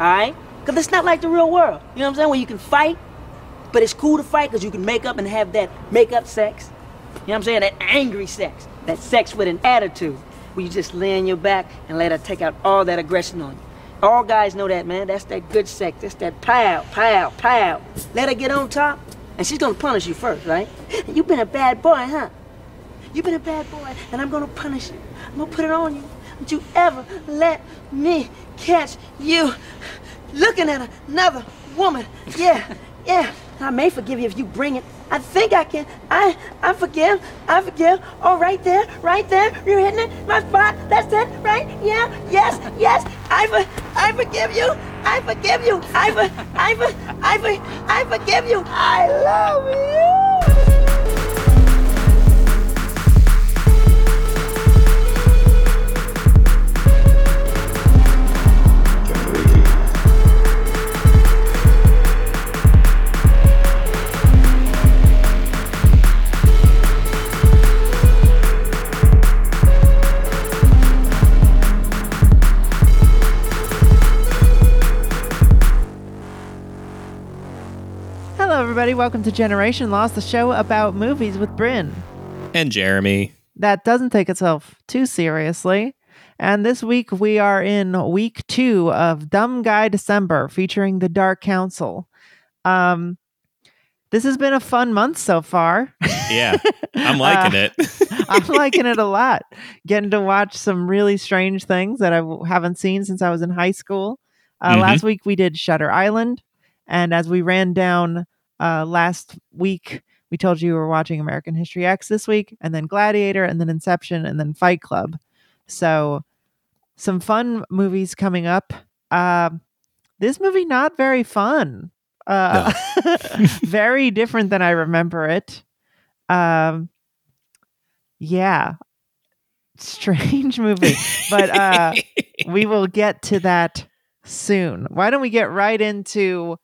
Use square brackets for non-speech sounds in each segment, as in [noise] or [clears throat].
right? Because it's not like the real world. You know what I'm saying? Where you can fight, but it's cool to fight because you can make up and have that make up sex. You know what I'm saying? That angry sex. That sex with an attitude. Where you just lay on your back and let her take out all that aggression on you. All guys know that, man. That's that good sex. That's that pow, pow, pow. Let her get on top, and she's gonna punish you first, right? You've been a bad boy, huh? You've been a bad boy, and I'm gonna punish you. I'm gonna put it on you. You ever let me catch you looking at another woman. Yeah, yeah. I may forgive you if you bring it. I think I can. I I forgive. I forgive. Oh, right there, right there. You're hitting it. My spot. That's it. Right? Yeah. Yes. Yes. I for, I forgive you. I forgive you. I for, I for, I for, I forgive you. I love you. Everybody. Welcome to Generation Loss, the show about movies with Bryn and Jeremy. that doesn't take itself too seriously. And this week we are in week two of Dumb Guy December featuring the Dark Council. Um, this has been a fun month so far. Yeah, I'm [laughs] liking Uh, it. [laughs] I'm liking it a lot. Getting to watch some really strange things that I w- haven't seen since I was in high school. Uh, Mhm. Last week we did Shutter Island, and as we ran down uh, last week, we told you we were watching American History X this week, and then Gladiator, and then Inception, and then Fight Club. So, some fun movies coming up. Uh, this movie not very fun. Uh, [laughs] very different than I remember it. Um, yeah, strange movie, but uh, [laughs] we will get to that soon. Why don't we get right into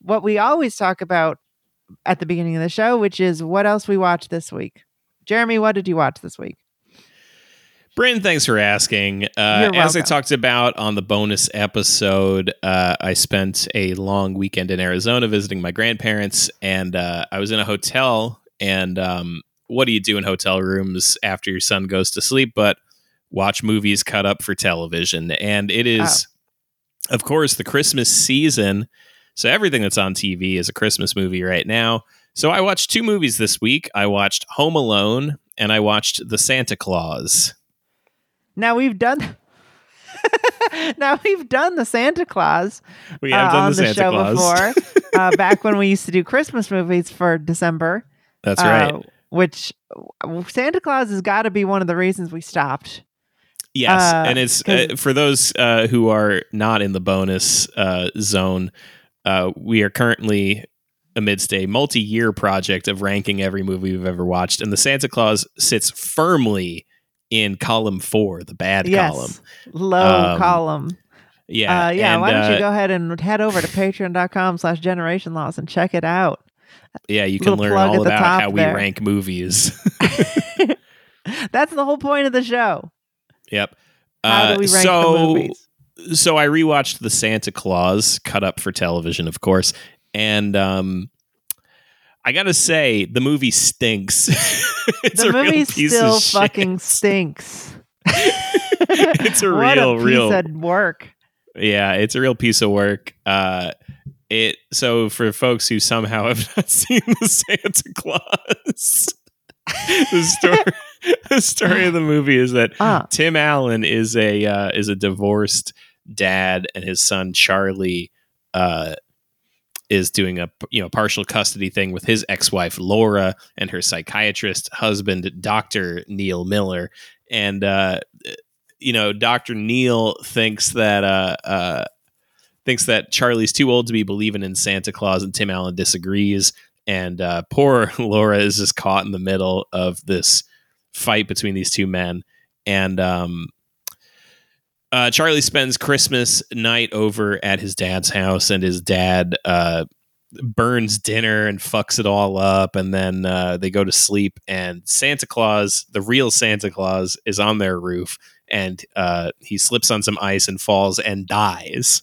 what we always talk about at the beginning of the show, which is what else we watched this week. Jeremy, what did you watch this week? Brandon, thanks for asking. Uh, as I talked about on the bonus episode, uh, I spent a long weekend in Arizona visiting my grandparents, and uh, I was in a hotel. And um, what do you do in hotel rooms after your son goes to sleep? But watch movies cut up for television. And it is, of course, the Christmas season. So everything that's on TV is a Christmas movie right now. So I watched two movies this week. I watched Home Alone and I watched The Santa Claus. Now we've done. [laughs] now we've done the Santa Claus We have uh, done on the the, Santa show Claus. before. [laughs] uh, back when we used to do Christmas movies for December. That's right. uh, which uh, Santa Claus has got to be one of the reasons we stopped. yes, uh, and it's uh, for those uh, who are not in the bonus uh, zone. Uh, we are currently amidst a multi-year project of ranking every movie we've ever watched, and the Santa Claus sits firmly in column four, the bad yes, column. low Um, column. Yeah, uh, yeah. and, why don't uh, you go ahead and head over to patreon.com slash generation loss and check it out. Yeah, you can learn all about how we there. rank movies. [laughs] That's the whole point of the show. yep. How Uh, do we rank so, the movies? So I rewatched the Santa Claus cut up for television, of course, and um, I gotta say the movie stinks. [laughs] it's The a real movie piece still of shit. fucking stinks. [laughs] [laughs] It's a what real, a piece real- of work. Yeah, it's a real piece of work. Uh, it so for folks who somehow have not seen the Santa Claus, the story the story of the movie is that Ah. Tim Allen is a uh, is a divorced dad, and his son Charlie uh, is doing a you know partial custody thing with his ex wife Laura and her psychiatrist husband Doctor Neil Miller, and uh, you know Doctor Neil thinks that uh, uh, thinks that Charlie's too old to be believing in Santa Claus, and Tim Allen disagrees. And uh, poor [laughs] Laura is just caught in the middle of this fight between these two men. And um, uh, Charlie spends Christmas night over at his dad's house, and his dad uh, burns dinner and fucks it all up. And then uh, they go to sleep, and Santa Claus, the real Santa Claus, is on their roof, and uh, he slips on some ice and falls and dies.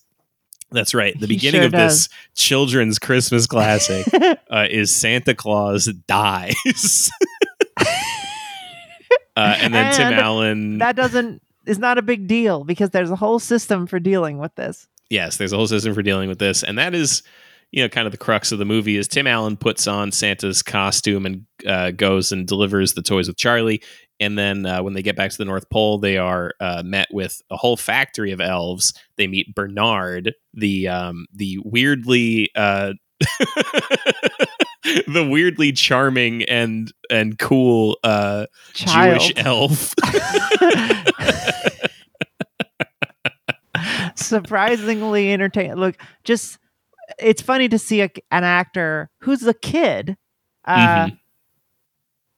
That's right. The [laughs] beginning sure of this children's Christmas classic [laughs] uh, is Santa Claus dies. [laughs] uh, and then Tim Allen. that doesn't is not a big deal because there's a whole system for dealing with this. yes, there's a whole system for dealing with this, and that is, you know, kind of the crux of the movie. Is Tim Allen puts on Santa's costume and uh, goes and delivers the toys with Charlie, and then uh, when they get back to the North Pole, they are uh, met with a whole factory of elves. They meet Bernard, the um, the weirdly. [laughs] [laughs] The weirdly charming and and cool uh Jewish elf. [laughs] [laughs] surprisingly entertaining. Look, just it's funny to see a, an actor who's a kid uh, Mhm.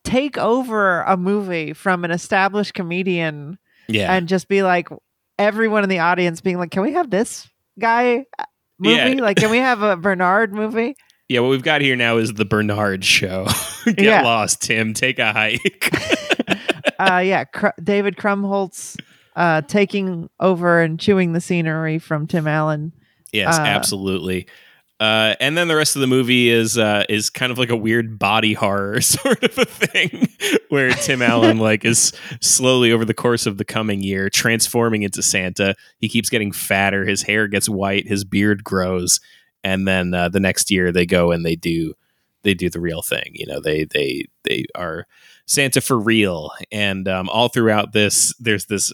take over a movie from an established comedian yeah. and just be like everyone in the audience being like, "Can we have this guy uh, movie? Yeah. Like, can we have a Bernard movie?" Yeah, what we've got here now is the Bernard show. [laughs] Get Yeah. lost, Tim. Take a hike. [laughs] uh, yeah, Cr- David Krumholtz uh, taking over and chewing the scenery from Tim Allen. yes, Uh, absolutely. Uh, and then the rest of the movie is uh, is kind of like a weird body horror [laughs] sort of a thing, where Tim Allen like is slowly over the course of the coming year transforming into Santa. He keeps getting fatter. His hair gets white. His beard grows, and then uh, the next year they go and they do they do the real thing. You know, they they they are Santa for real. And um, all throughout this, there's this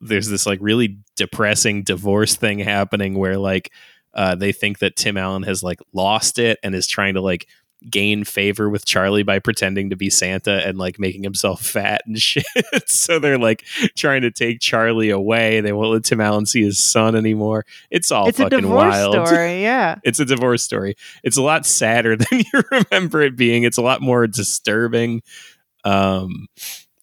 there's this like really depressing divorce thing happening where like uh, they think that Tim Allen has like lost it and is trying to like gain favor with Charlie by pretending to be Santa and like making himself fat and [laughs] shit. so they're like trying to take Charlie away. They won't let Tim Allen see his son anymore. It's all it's a fucking divorce wild. story. [laughs] Yeah. It's a divorce story. It's a lot sadder [laughs] than you remember it being. It's a lot more disturbing. Um,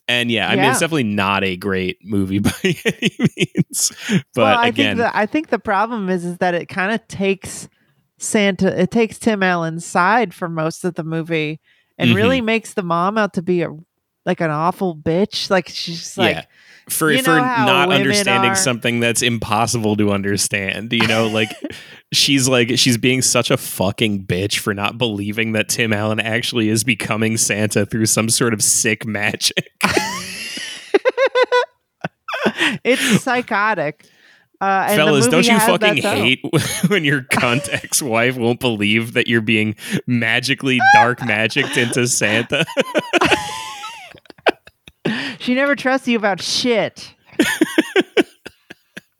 and yeah, I mean, it's definitely not a great movie by any means. But well, I again, think the I think the problem is is that it kind of takes Santa, it takes Tim Allen's side for most of the movie, and Mm-hmm. really makes the mom out to be a like an awful bitch. Like she's like, yeah. For you for know how not understanding are- something that's impossible to understand, you know, like [laughs] she's like she's being such a fucking bitch for not believing that Tim Allen actually is becoming Santa through some sort of sick magic. [laughs] it's psychotic. Uh, Fellas, don't you fucking hate [laughs] when your cunt [laughs] ex-wife won't believe that you're being magically dark magicked into Santa? [laughs] She never trusts you about shit.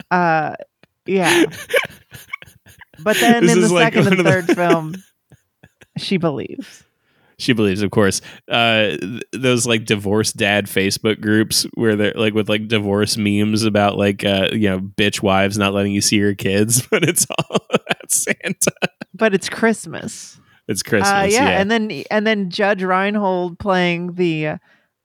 uh, yeah. But then This in the like second and the- third film, she believes. She believes, of course. Uh, th- those like divorced dad Facebook groups where they're like with like divorce memes about like uh, you know bitch wives not letting you see your kids, [laughs] but it's all about Santa. But it's Christmas. It's Christmas. uh, yeah, yeah, and then and then Judge Reinhold playing the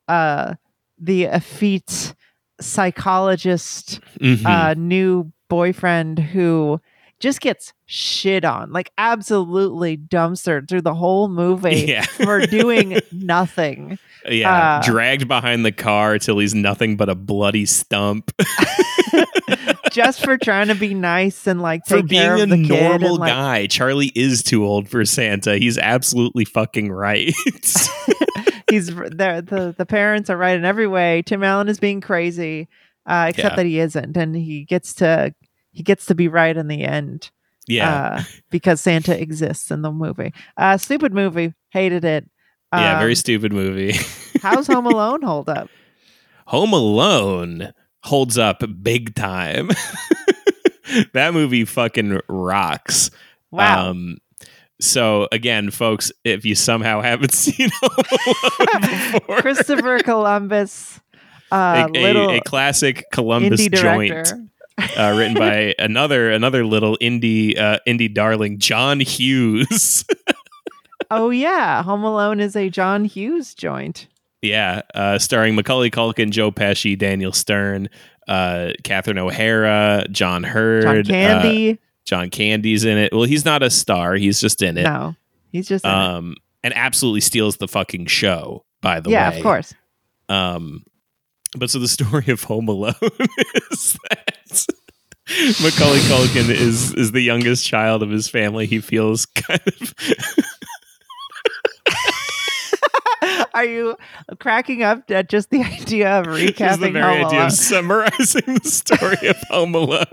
uh the effete psychologist Mhm. uh new boyfriend who just gets shit on like absolutely dumpstered through the whole movie [laughs] yeah, for doing [laughs] nothing yeah. uh, Dragged behind the car till he's nothing but a bloody stump. [laughs] just for trying to be nice and like for take care being a normal and, like, guy, Charlie is too old for Santa. He's absolutely fucking right. he's the, the the parents are right in every way. Tim Allen is being crazy, uh, except Yeah. that he isn't, and he gets to he gets to be right in the end. yeah, uh, because Santa [laughs] exists in the movie. Uh, stupid movie, hated it. yeah, very Um, stupid movie. [laughs] how's Home Alone hold up? Home Alone holds up big time. [laughs] that movie fucking rocks. Wow, Um, so again, folks, if you somehow haven't seen Home Alone before, Christopher Columbus, uh, a, a- little a classic Columbus joint. director. Uh, written by [laughs] another another little indie uh, indie darling, John Hughes. [laughs] Oh yeah, Home Alone is a John Hughes joint. yeah, uh, starring Macaulay Culkin, Joe Pesci, Daniel Stern, uh, Catherine O'Hara, John Heard, John uh, Candy. John Candy's in it. Well, he's not a star; he's just in it. no, he's just in it. Um, and absolutely steals the fucking show. By the yeah, way, yeah, of course. Um, but so the story of Home Alone [laughs] is that [laughs] Macaulay Culkin is is the youngest child of his family. He feels kind of [laughs] Are you cracking up at just the idea of [laughs] just recapping the very Home idea Alone? of summarizing the story of Home Alone.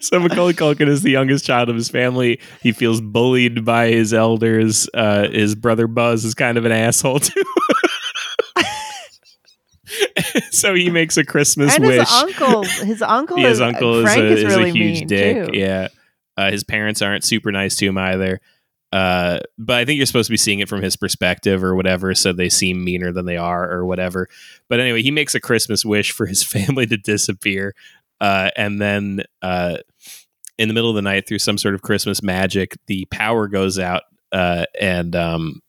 so Macaulay Culkin is the youngest child of his family. He feels bullied by his elders. Uh, his brother Buzz is kind of an asshole too. [laughs] so he makes a Christmas and wish. his uncle, his [laughs] uncle, his is, uncle is Frank a, is, is really a huge dick. too. Yeah. Uh, his parents aren't super nice to him either. Uh, but I think you're supposed to be seeing it from his perspective or whatever, so they seem meaner than they are or whatever. But anyway, he makes a Christmas wish for his [laughs] family to disappear. Uh, and then uh, in the middle of the night, through some sort of Christmas magic, the power goes out uh, and um,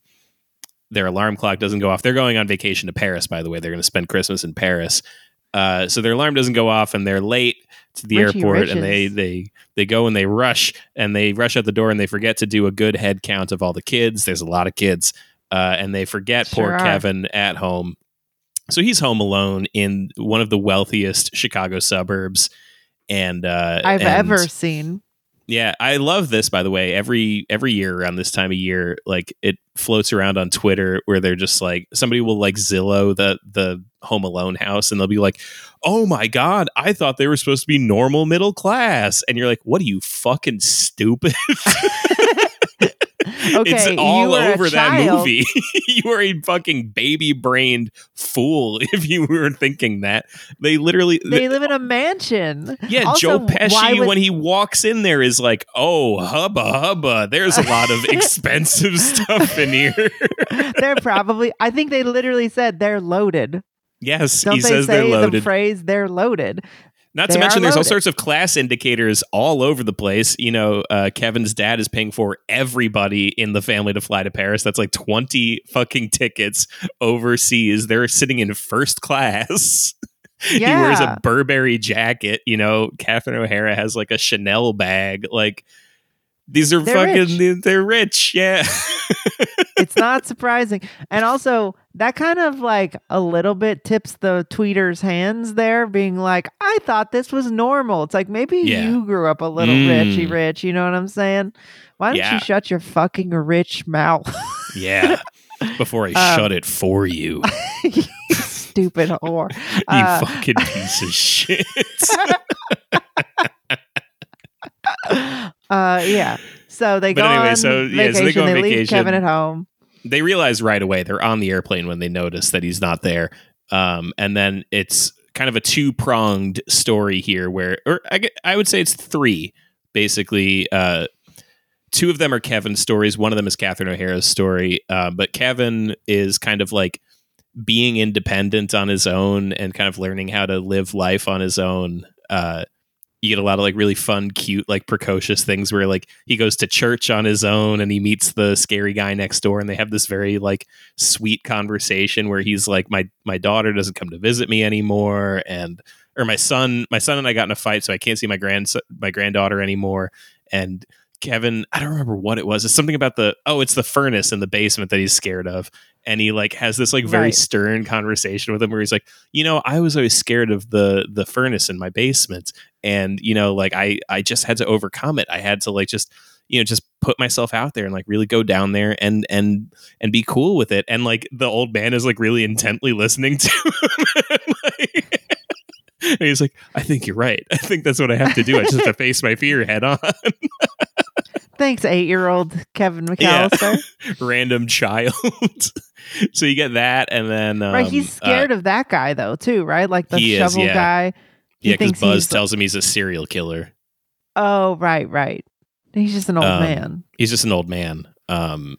their alarm clock doesn't go off. They're going on vacation to Paris, by the way. They're going to spend Christmas in Paris. Uh, so their alarm doesn't go off, and they're late to the Richie airport, and they they they go and they rush, and they rush out the door, and they forget to do a good head count of all the kids. There's a lot of kids, uh, and they forget Sure poor are. Kevin at home. So he's home alone in one of the wealthiest Chicago suburbs, and uh, I've and- ever seen. Yeah, I love this by the way. Every every year around this time of year, like it floats around on Twitter where they're just like somebody will like Zillow the the Home Alone house and they'll be like, "Oh my god, I thought they were supposed to be normal middle class." And you're like, "What are you fucking stupid?" [laughs] [laughs] Okay, it's all over that movie. [laughs] you are a fucking baby-brained fool [laughs] if you were thinking that. They literally They live in a mansion. yeah, Also, Joe Pesci would- when he walks in there is like, "Oh, hubba hubba, there's a lot of [laughs] expensive stuff in here." They're probably. I think they literally said they're loaded. yes, Don't he they says say they're the phrase "they're loaded"? Not to mention, there's all sorts of class indicators all over the place. You know, uh, Kevin's dad is paying for everybody in the family to fly to Paris. That's like 20 fucking tickets overseas. They're sitting in first class. Yeah. [laughs] he wears a Burberry jacket. You know, Catherine O'Hara has like a Chanel bag. Like, these are They're fucking, rich. they're rich. Yeah. [laughs] it's not surprising. And also, that kind of like a little bit tips the tweeter's hands there, being like, I thought this was normal. It's like maybe Yeah. you grew up a little Mm. richy rich. You know what I'm saying? Why don't Yeah. you shut your fucking rich mouth? yeah. Before I [laughs] Um, shut it for you, [laughs] you stupid whore. [laughs] you Uh, fucking piece of shit. uh, yeah. So they But go anyway, on so, yeah, vacation. so they go on leave vacation. Kevin at home. They realize right away they're on the airplane when they notice that he's not there. Um, and then it's kind of a two pronged story here where, or I, I would say it's three basically. Uh, two of them are Kevin's stories. One of them is Catherine O'Hara's story. Uh, but Kevin is kind of like being independent on his own and kind of learning how to live life on his own. Uh, you get a lot of like really fun, cute, like precocious things where like he goes to church on his own and he meets the scary guy next door and they have this very like sweet conversation where he's like, My my daughter doesn't come to visit me anymore and or my son my son and I got in a fight, so I can't see my grand my granddaughter anymore. And Kevin, I don't remember what it was. It's something about the oh, it's the furnace in the basement that he's scared of. And he like has this like very Right. stern conversation with him where he's like, you know, I was always scared of the the furnace in my basement. And, you know, like I I just had to overcome it. I had to like just you know just put myself out there and like really go down there and and and be cool with it and like the old man is like really intently listening to [laughs] him and, like, [laughs] and he's like i think you're right i think that's what i have to do i just have to face my fear head on [laughs] Thanks, eight year old Kevin Yeah. McAllister. [laughs] random child [laughs] so you get that and then um, right. He's uh, scared of that guy, though, too, right? Like the He is, shovel yeah. guy. He yeah because buzz tells him he's a serial killer Oh, right, right. He's just an old Um, man. he's just an old man. Um,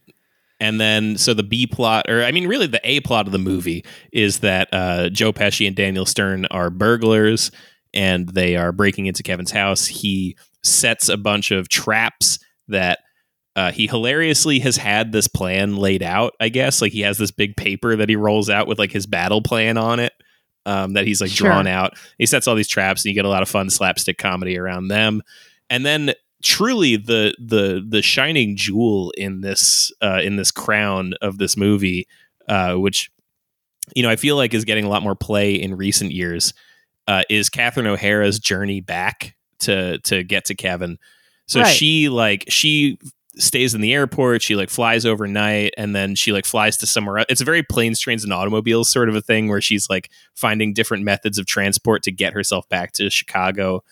and then so the B plot, or I mean, really the A plot of the movie is that uh, Joe Pesci and Daniel Stern are burglars, and they are breaking into Kevin's house. He sets a bunch of traps that. Uh, he hilariously has had this plan laid out. I guess like he has this big paper that he rolls out with like his battle plan on it. Um, that he's like Sure. drawn out. He sets all these traps, and you get a lot of fun slapstick comedy around them. And then truly the the the shining jewel in this uh, in this crown of this movie, uh, which you know I feel like is getting a lot more play in recent years, uh, is Catherine O'Hara's journey back to to get to Kevin. So Right. she like she stays in the airport. She like flies overnight, and then she like flies to somewhere. else. It's a very planes, trains, and automobiles sort of a thing where she's like finding different methods of transport to get herself back to Chicago.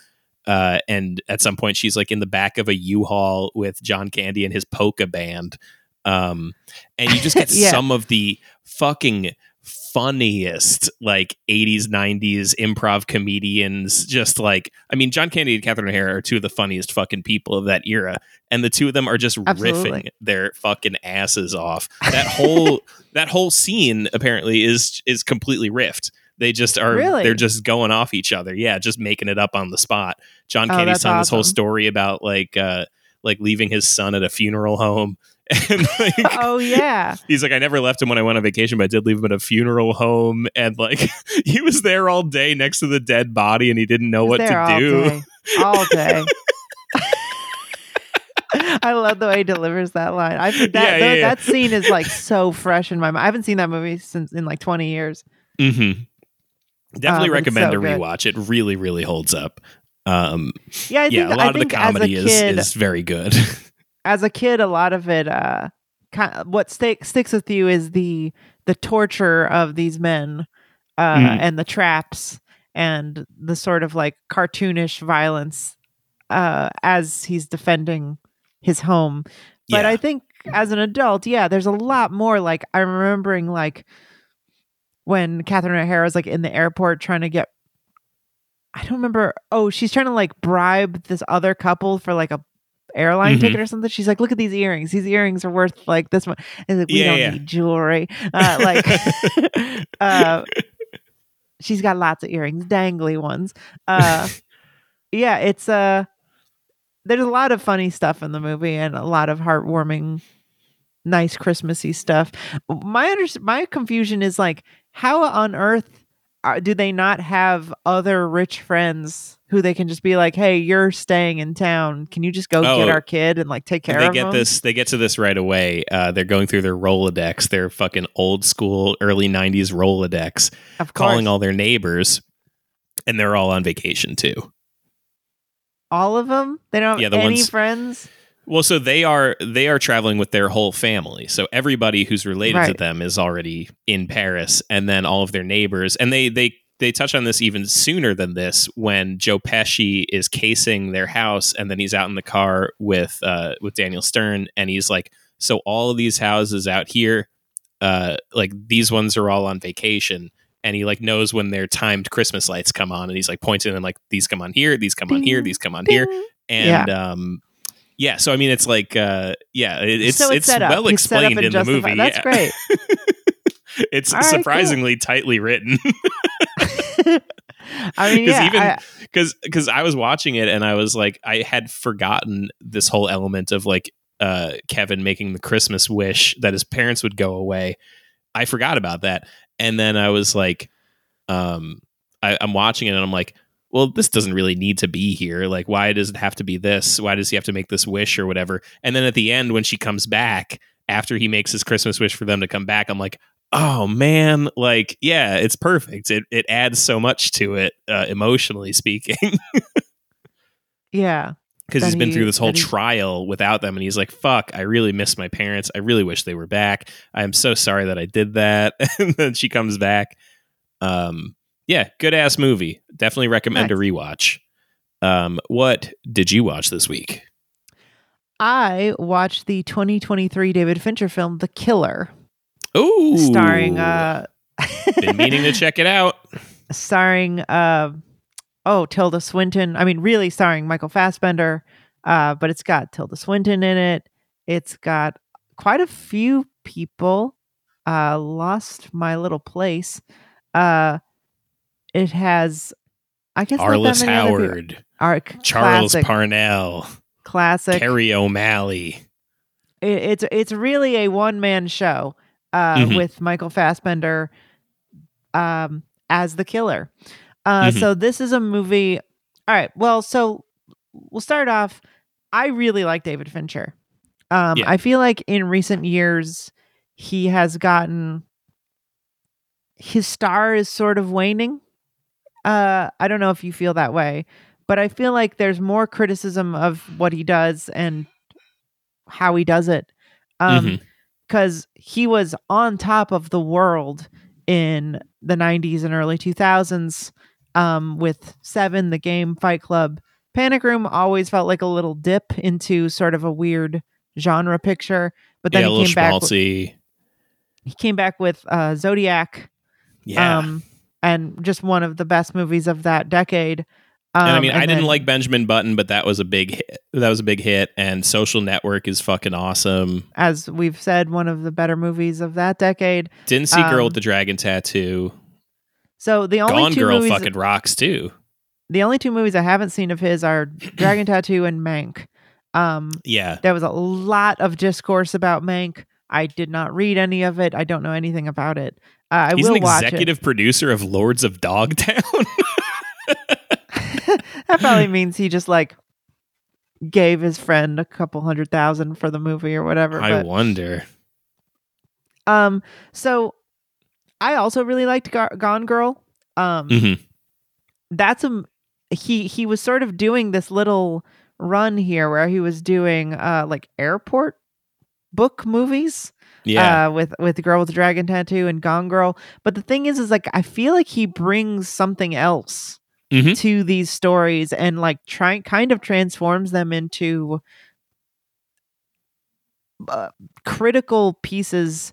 Uh, and at some point, she's like in the back of a U-Haul with John Candy and his polka band. Um, and you just get [laughs] Yeah. some of the fucking funniest like 80s 90s improv comedians just like i mean john candy and catherine o'hara are two of the funniest fucking people of that era and the two of them are just Absolutely. riffing their fucking asses off. That whole [laughs] that whole scene apparently is is completely riffed. They just are Really? they're just going off each other. Yeah just making it up on the spot. John Oh, candy's that's telling this whole story about like uh like leaving his son at a funeral home [laughs] and like oh yeah. he's like, I never left him when I went on vacation, but I did leave him at a funeral home. And like, [laughs] he was there all day next to the dead body and he didn't know what to all do. Day. All [laughs] day. I love the way he delivers that line. I think that Yeah, yeah, yeah. that scene is like so fresh in my mind. I haven't seen that movie since in like 20 years. hmm Definitely it's recommend so a good. rewatch. It really, really holds up. Um, Yeah, I yeah, think a lot I of the comedy a is, is very good. As a kid, a lot of it, uh, kind what stick, sticks with you is the the torture of these men, uh, Mm. and the traps and the sort of like cartoonish violence, uh, as he's defending his home. But Yeah. I think as an adult, yeah, there's a lot more. Like I'm remembering, like when Catherine O'Hara was like in the airport trying to get. I don't remember. Oh, she's trying to like bribe this other couple for like a airline Mhm. ticket or something. She's like, "Look at these earrings. These earrings are worth like this much." And like, we Yeah, don't yeah. need jewelry. Uh, like, [laughs] uh, she's got lots of earrings, dangly ones. Uh, yeah, it's uh there's a lot of funny stuff in the movie and a lot of heartwarming, nice Christmassy stuff. My under- my confusion is like, how on earth do they not have other rich friends who they can just be like, "Hey, you're staying in town. Can you just go get Oh, our kid and like take care they of They get him?" this. They get to this right away. Uh, they're going through their Rolodex, their fucking old school, early '90s Rolodex, of course, calling all their neighbors, and they're all on vacation too. all of them. They don't have Yeah, the any ones- friends. Well, so they are they are traveling with their whole family. So everybody who's related to them is already in Paris, and then all of their neighbors. And they they they touch on this even sooner than this when Joe Pesci is casing their house, and then he's out in the car with uh, with Daniel Stern, and he's like, "So all of these houses out here, uh, like these ones are all on vacation." And he like knows when their timed Christmas lights come on, and he's like pointing and like these come on here, these come on here, these come on here Ding. and um yeah so i mean it's like uh yeah it, it's so it's, up. well He's set up explained in the movie. That's yeah. great. [laughs] it's right, cool. surprisingly tightly written [laughs] [laughs] I mean, yeah, even- because because i was watching it and i was like i had forgotten this whole element of like uh kevin making the christmas wish that his parents would go away i forgot about that and then i was like um I, i'm watching it and i'm like well this doesn't really need to be here. Like why does it have to be this? Why does he have to make this wish or whatever? And then at the end when she comes back after he makes his christmas wish for them to come back i'm like oh man like yeah it's perfect. It, it adds so much to it uh, emotionally speaking. [laughs] Yeah. because he's been he- through this whole he- trial without them and he's like fuck i really miss my parents. I really wish they were back. I'm so sorry that i did that. [laughs] And then she comes back. Um yeah good ass movie definitely recommend a rewatch um what did you watch this week I watched the 2023 David Fincher film, The Killer, oh starring uh [laughs] been meaning to check it out starring uh oh, Tilda Swinton. I mean, really starring Michael Fassbender. Uh, but it's got Tilda Swinton in it. It's got quite a few people. Uh lost my little place. Uh it has I guess arliss many other people- howard Ar- charles classic, parnell classic. kerry o'malley it, it's it's really a one man show uh, Mhm. with Michael Fassbender um, as the killer. Uh, Mhm. So this is a movie. All right. Well, so we'll start off. I really like David Fincher. Um, Yeah. I feel like in recent years he has gotten his star is sort of waning. Uh, I don't know if you feel that way, but I feel like there's more criticism of what he does and how he does it. Um, because he was on top of the world in the 90s and early 2000s um, with Seven, The Game, Fight Club. Panic Room always felt like a little dip into sort of a weird genre picture, but then yeah, he came back. w- schmaltzy. He came back with uh, Zodiac, Yeah. um, and just one of the best movies of that decade. Um, and I mean, I didn't then- like Benjamin Button, but that was a big hit. That was a big hit. And Social Network is fucking awesome. as we've said, one of the better movies of that decade. Didn't see Girl Um, with the Dragon Tattoo. So the only Gone two Girl movies, fucking rocks too. the only two movies I haven't seen of his are [clears throat] Dragon Tattoo and Mank. Um, Yeah. there was a lot of discourse about Mank. I did not read any of it. I don't know anything about it. Uh, I He's will an executive producer of Lords of Dogtown. [laughs] [laughs] that probably means he just like gave his friend a couple hundred thousand for the movie or whatever. I but, wonder. um, so I also really liked Gar- Gone Girl. Um, Mhm. that's a he he was sort of doing this little run here where he was doing uh like airport book movies Yeah. uh with with the girl with the dragon tattoo and gone girl but the thing is is like i feel like he brings something else Mhm. to these stories and like trying kind of transforms them into uh, critical pieces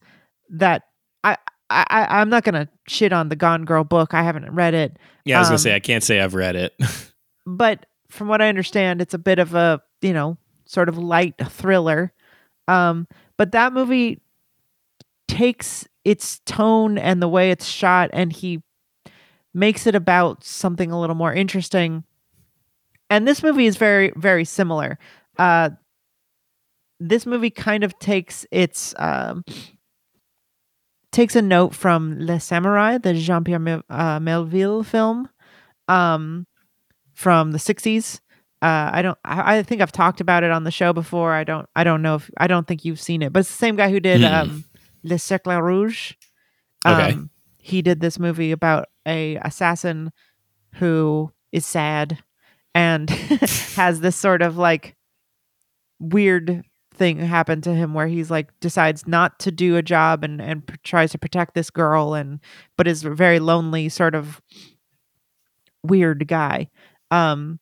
that I, I I'm not gonna shit on the Gone Girl book. I haven't read it, yeah, I was gonna um, say I can't say I've read it. [laughs] but from what I understand, it's a bit of a you know sort of light thriller. Um, but that movie takes its tone and the way it's shot, and he makes it about something a little more interesting. And this movie is very very similar. Uh, this movie kind of takes its um, takes a note from Le Samouraï, the Jean Pierre Mel- uh, Melville film. Um, from the 60s. Uh, I don't. I, I think I've talked about it on the show before. I don't. I don't know if I don't think you've seen it, but it's the same guy who did Hmm. um, Le Cercle Rouge. Okay. Um, he did this movie about a assassin who is sad and [laughs] has this sort of like weird thing happen to him where he's like decides not to do a job and and p- tries to protect this girl and but is a very lonely sort of weird guy um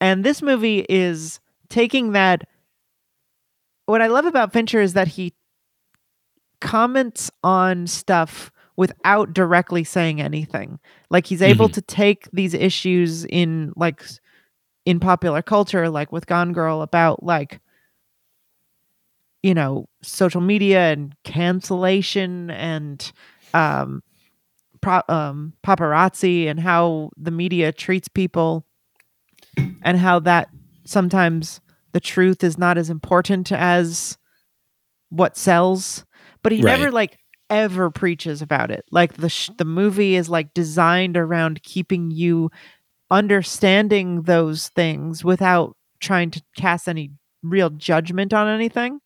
and this movie is taking that what i love about fincher is that he comments on stuff without directly saying anything. Like he's able to take these issues in like in popular culture like with gone girl about like you know social media and cancellation and um, pro- um paparazzi and how the media treats people and how that sometimes the truth is not as important as what sells but he Right. never like ever preaches about it like the sh- the movie is like designed around keeping you understanding those things without trying to cast any real judgment on anything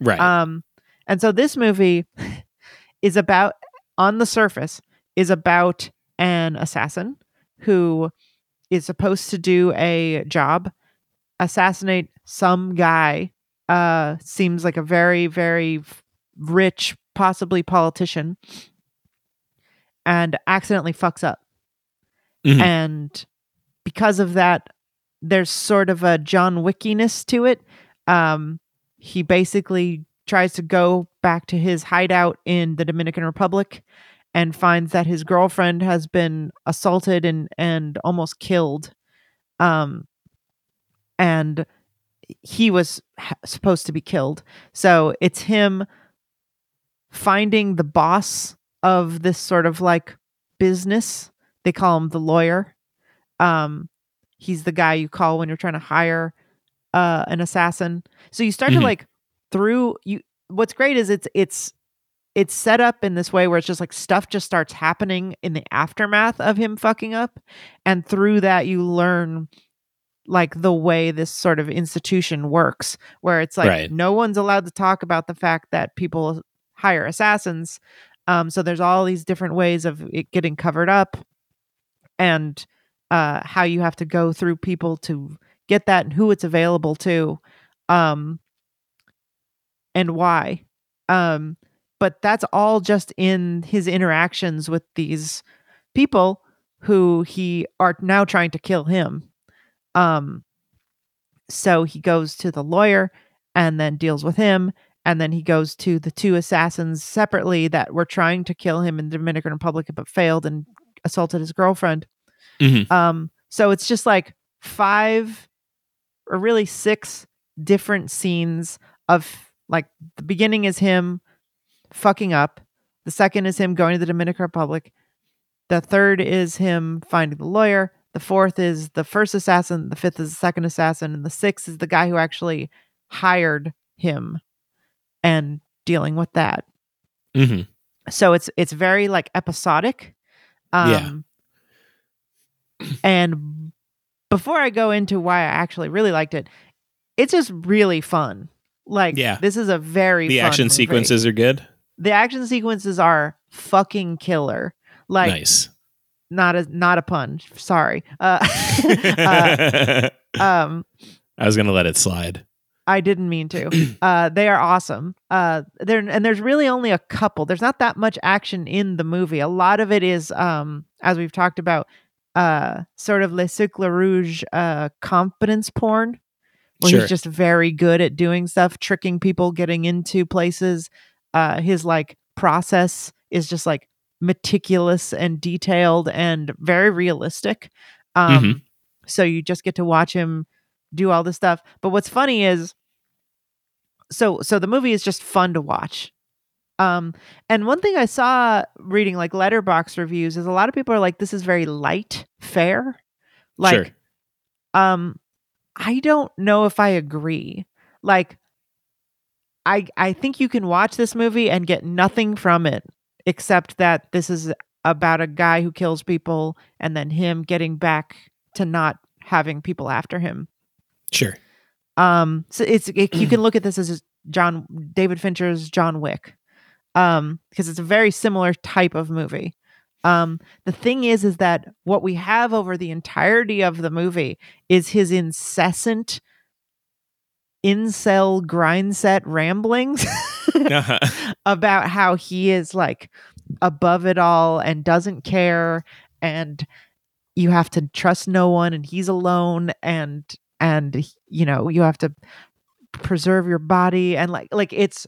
right. um, and so this movie [laughs] is about, on the surface, is about an assassin who is supposed to do a job, assassinate some guy. Uh, seems like a very, very f- rich, possibly politician, and accidentally fucks up. Mhm. And because of that, there's sort of a John Wickiness to it. Um, he basically tries to go back to his hideout in the Dominican Republic and finds that his girlfriend has been assaulted and and almost killed. Um, and he was ha- supposed to be killed. So it's him finding the boss of this sort of like business. They call him the lawyer. Um, he's the guy you call when you're trying to hire uh, an assassin. So you start Mhm. to like through you. What's great is it's it's it's set up in this way where it's just like stuff just starts happening in the aftermath of him fucking up, and through that you learn like the way this sort of institution works, where it's like Right. no one's allowed to talk about the fact that people hire assassins. Um, so there's all these different ways of it getting covered up and uh, how you have to go through people to get that and who it's available to um, and why. Um, but that's all just in his interactions with these people who he are now trying to kill him. Um, so he goes to the lawyer and then deals with him. And then he goes to the two assassins separately that were trying to kill him in the Dominican Republic but failed and assaulted his girlfriend. Mhm. Um, so it's just like five or really six different scenes of like the beginning is him fucking up. The second is him going to the Dominican Republic. The third is him finding the lawyer. The fourth is the first assassin. The fifth is the second assassin. And the sixth is the guy who actually hired him and dealing with that. hmm So it's it's very like episodic. Yeah. Um and before I go into why I actually really liked it, it's just really fun. Like Yeah. this is a very The action movie. sequences are good. The action sequences are fucking killer. Like nice. not a not a pun. Sorry. Uh, [laughs] uh, [laughs] um I was gonna let it slide. I didn't mean to. Uh, they are awesome. Uh, there and there's really only a couple. There's not that much action in the movie. A lot of it is, um, as we've talked about, uh, sort of Le Cercle Rouge uh, competence porn, where Sure. he's just very good at doing stuff, tricking people, getting into places. Uh, his like process is just like meticulous and detailed and very realistic. Um, Mhm. So you just get to watch him do all this stuff. But what's funny is so so the movie is just fun to watch. Um and one thing I saw reading like letterboxd reviews is a lot of people are like this is very light fare. Like sure. um I don't know if I agree. Like I I think you can watch this movie and get nothing from it except that this is about a guy who kills people and then him getting back to not having people after him. Sure. Um, so it's it, you can [clears throat] look at this as John David Fincher's John Wick, um, because it's a very similar type of movie. Um, the thing is, is that what we have over the entirety of the movie is his incessant incel grind set ramblings [laughs] Uh-huh. about how he is like above it all and doesn't care and you have to trust no one and he's alone and and you know you have to preserve your body and like like it's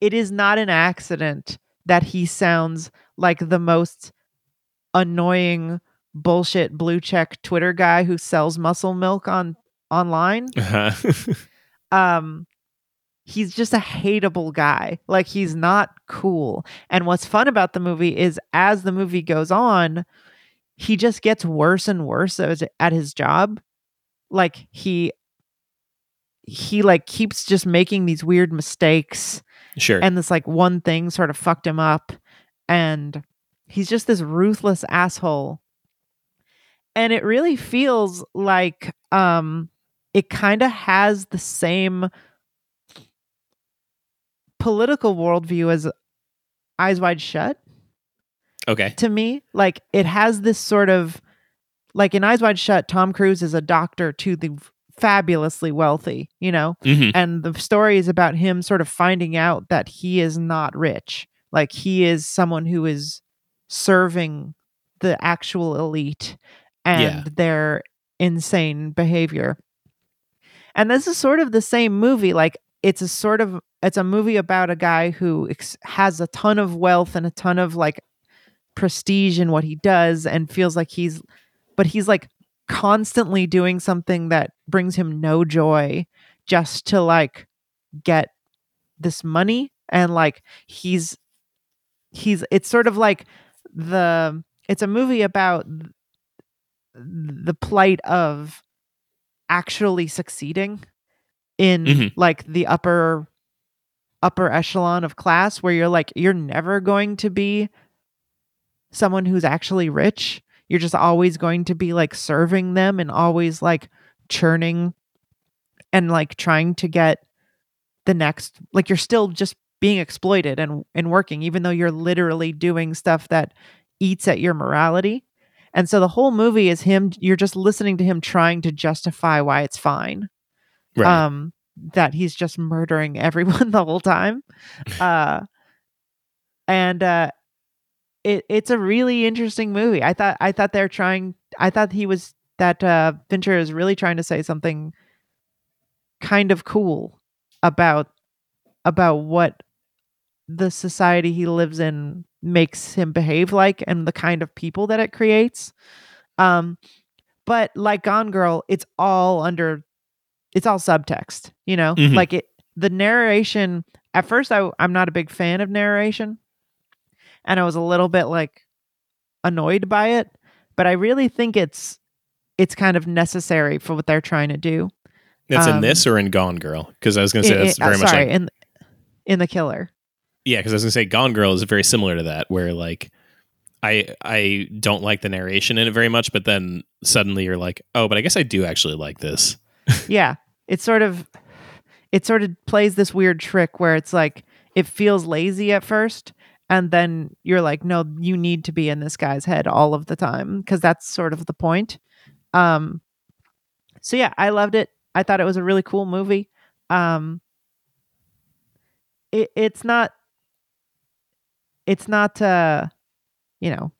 it is not an accident that he sounds like the most annoying bullshit blue check twitter guy who sells muscle milk on online. Uh-huh. [laughs] um he's just a hateable guy. Like he's not cool. And what's fun about the movie is as the movie goes on he just gets worse and worse at, at his job like he he like keeps just making these weird mistakes sure. and this like one thing sort of fucked him up and he's just this ruthless asshole and it really feels like um it kind of has the same political worldview as eyes wide shut okay. to me like it has this sort of like in eyes wide shut tom cruise is a doctor to the fabulously wealthy you know? Hmm and the story is about him sort of finding out that he is not rich. Like he is someone who is serving the actual elite and Yeah. their insane behavior. And this is sort of the same movie. Like it's a sort of it's a movie about a guy who ex- has a ton of wealth and a ton of like prestige in what he does and feels like he's but he's like constantly doing something that brings him no joy just to like get this money and like he's he's it's sort of like the it's a movie about the plight of actually succeeding in Mhm. like the upper upper echelon of class where you're like you're never going to be someone who's actually rich you're just always going to be like serving them and always like churning and like trying to get the next like you're still just being exploited and and working even though you're literally doing stuff that eats at your morality And so the whole movie is him you're just listening to him trying to justify why it's fine. Right. Um that he's just murdering [laughs] everyone the whole time. Uh and uh it it's a really interesting movie. I thought I thought they're trying I thought he was that uh Fincher is really trying to say something kind of cool about about what the society he lives in makes him behave like and the kind of people that it creates. Um but like Gone Girl, it's all under it's all subtext, you know? Mhm. Like it the narration at first I I'm not a big fan of narration and I was a little bit like annoyed by it, but I really think it's it's kind of necessary for what they're trying to do. That's in um, this or in Gone Girl? Because I was going to say that's I- very uh, much sorry, like in in the killer. yeah. Because I was going to say Gone Girl is very similar to that, where like I I don't like the narration in it very much, but then suddenly you're like, oh, but I guess I do actually like this. [laughs] yeah it's sort of it sort of plays this weird trick where it's like it feels lazy at first and then you're like no you need to be in this guy's head all of the time because that's sort of the point. Um so yeah i loved it. I thought it was a really cool movie. Um it, it's not it's not uh you know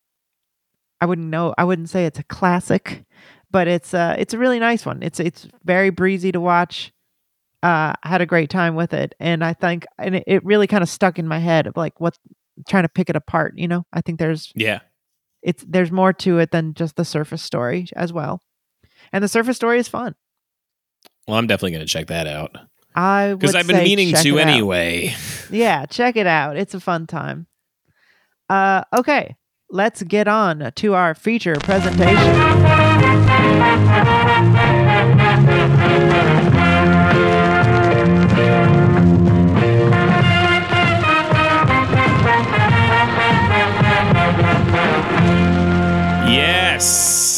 i wouldn't know i wouldn't say it's a classic but it's uh it's a really nice one. It's it's very breezy to watch. Uh I had a great time with it and i think and it, it really kind of stuck in my head of like what trying to pick it apart you know? I think there's Yeah. it's there's more to it than just the surface story as well. And the surface story is fun. Well, I'm definitely going to check that out. I because I've been meaning to out. anyway. [laughs] yeah check it out. It's a fun time. Uh okay. Let's get on to our feature presentation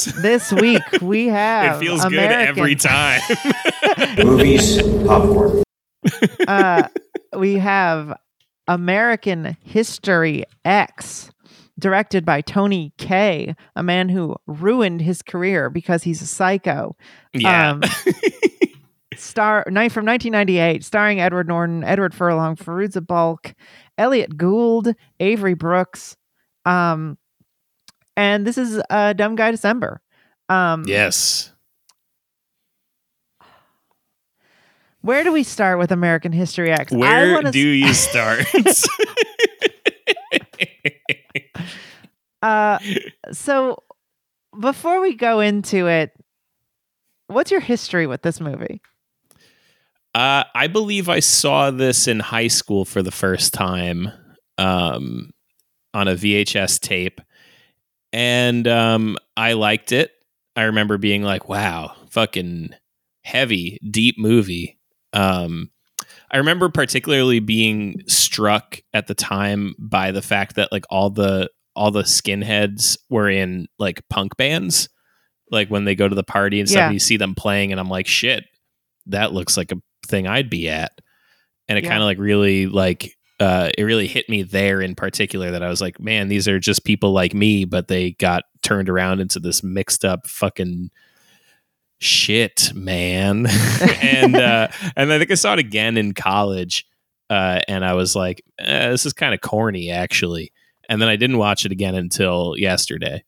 Yes. [laughs] this week we have it feels American, good every time. [laughs] Movies, popcorn. uh, we have American History X, directed by Tony Kaye, a man who ruined his career because he's a psycho. yeah. Um, [laughs] Star night from 1998, starring Edward Norton, Edward Furlong, Fairuza Balk, Elliott Gould, Avery Brooks, um, and this is uh, Dumb Guy December. Um, yes. Where do we start with American History X? Where do you [laughs] start? Uh, so before we go into it, what's your history with this movie? Uh, I believe I saw this in high school for the first time um, on a VHS tape, and um, I liked it. I remember being like, "Wow, fucking heavy, deep movie." Um, I remember particularly being struck at the time by the fact that like all the all the skinheads were in like punk bands, like when they go to the party and stuff. Yeah. And you see them playing, and I'm like, "Shit, that looks like a thing I'd be at. And it Yeah. kind of like really like uh it really hit me there in particular that I was like, man, these are just people like me, but they got turned around into this mixed up fucking shit, man. [laughs] and uh and I think I saw it again in college. Uh and I was like, eh, this is kind of corny actually. And then I didn't watch it again until yesterday.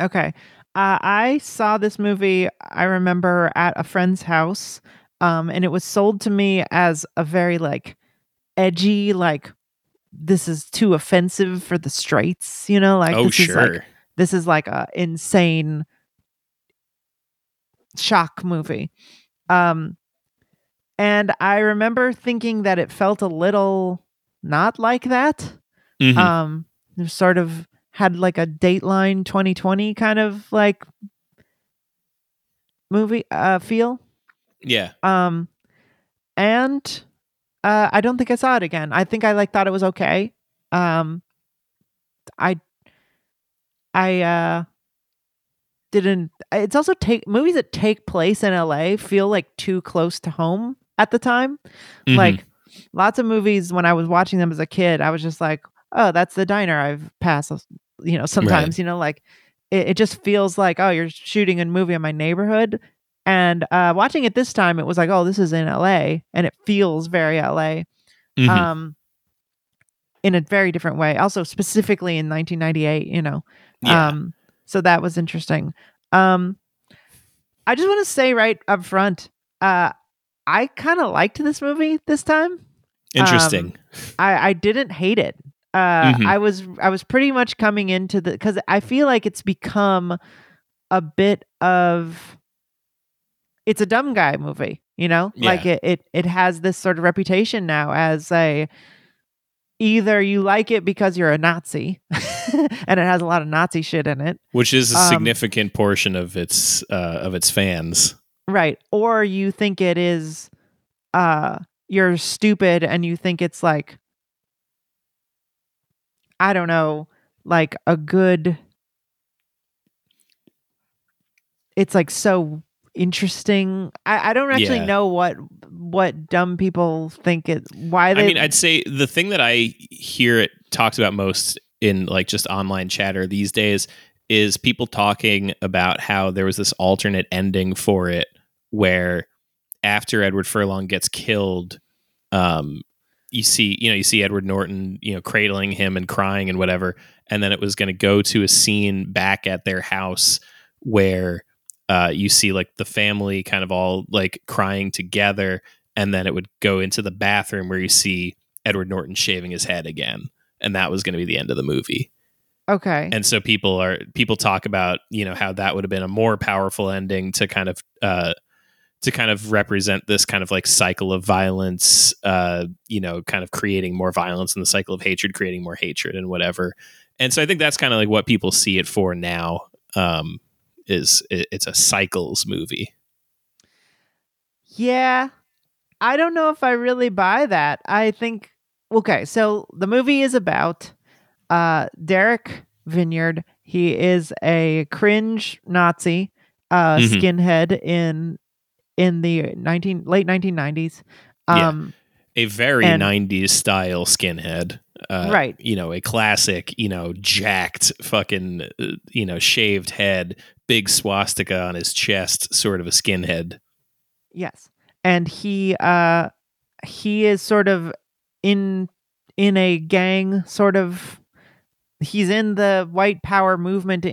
Okay. Uh, I saw this movie, I remember, at a friend's house. Um, and it was sold to me as a very like edgy, like this is too offensive for the straights, you know, like oh this sure. is like this is like a insane shock movie. Um and I remember thinking that it felt a little not like that. Mhm. um sort of had like a dateline 2020 kind of like movie uh feel yeah. um and uh i don't think i saw it again. I think i like thought it was okay. Um i i uh didn't it's also take movies that take place in la feel like too close to home at the time. Mhm. like lots of movies when I was watching them as a kid, I was just like, oh, that's the diner I've passed, you know, sometimes, you know, like it, it just feels like oh you're shooting a movie in my neighborhood and uh watching it this time it was like oh this is in la and it feels very la Mhm. um in a very different way also specifically in 1998 you know Yeah. um so that was interesting um i just want to say right up front uh i kind of liked this movie this time Interesting. I, I didn't hate it. Uh, Mhm. I was I was pretty much coming into the because I feel like it's become a bit of it's a dumb guy movie, you know, like it, it it has this sort of reputation now as a either you like it because you're a Nazi [laughs] and it has a lot of Nazi shit in it, Which is a um, significant portion of its uh, of its fans. right? Or you think it is uh you're stupid and you think it's like I don't know, like a good it's like so interesting. I, I don't actually Yeah. know what what dumb people think it why they I mean, I'd say the thing that I hear it talked about most in like just online chatter these days is people talking about how there was this alternate ending for it where after Edward Furlong gets killed, um, you see, you know, you see Edward Norton, you know, cradling him and crying and whatever, and then it was going to go to a scene back at their house where uh, you see like the family kind of all like crying together, and then it would go into the bathroom where you see Edward Norton shaving his head again, and that was going to be the end of the movie. okay. And so people are people talk about you know how that would have been a more powerful ending to kind of uh, to kind of represent this kind of like cycle of violence, uh, you know, kind of creating more violence and the cycle of hatred, creating more hatred and whatever. And so I think that's kind of like what people see it for now. Um, is it's a cycles movie? Yeah. I don't know if I really buy that. I think okay, so the movie is about uh Derek Vinyard. He is a cringe Nazi, uh Mhm. skinhead in in the 19 late 1990s. Yeah. Um A very And- '90s style skinhead, uh, Right. You know, a classic, you know, jacked, fucking, uh, you know, shaved head, big swastika on his chest, sort of a skinhead. Yes. And he uh he is sort of in in a gang sort of he's in the white power movement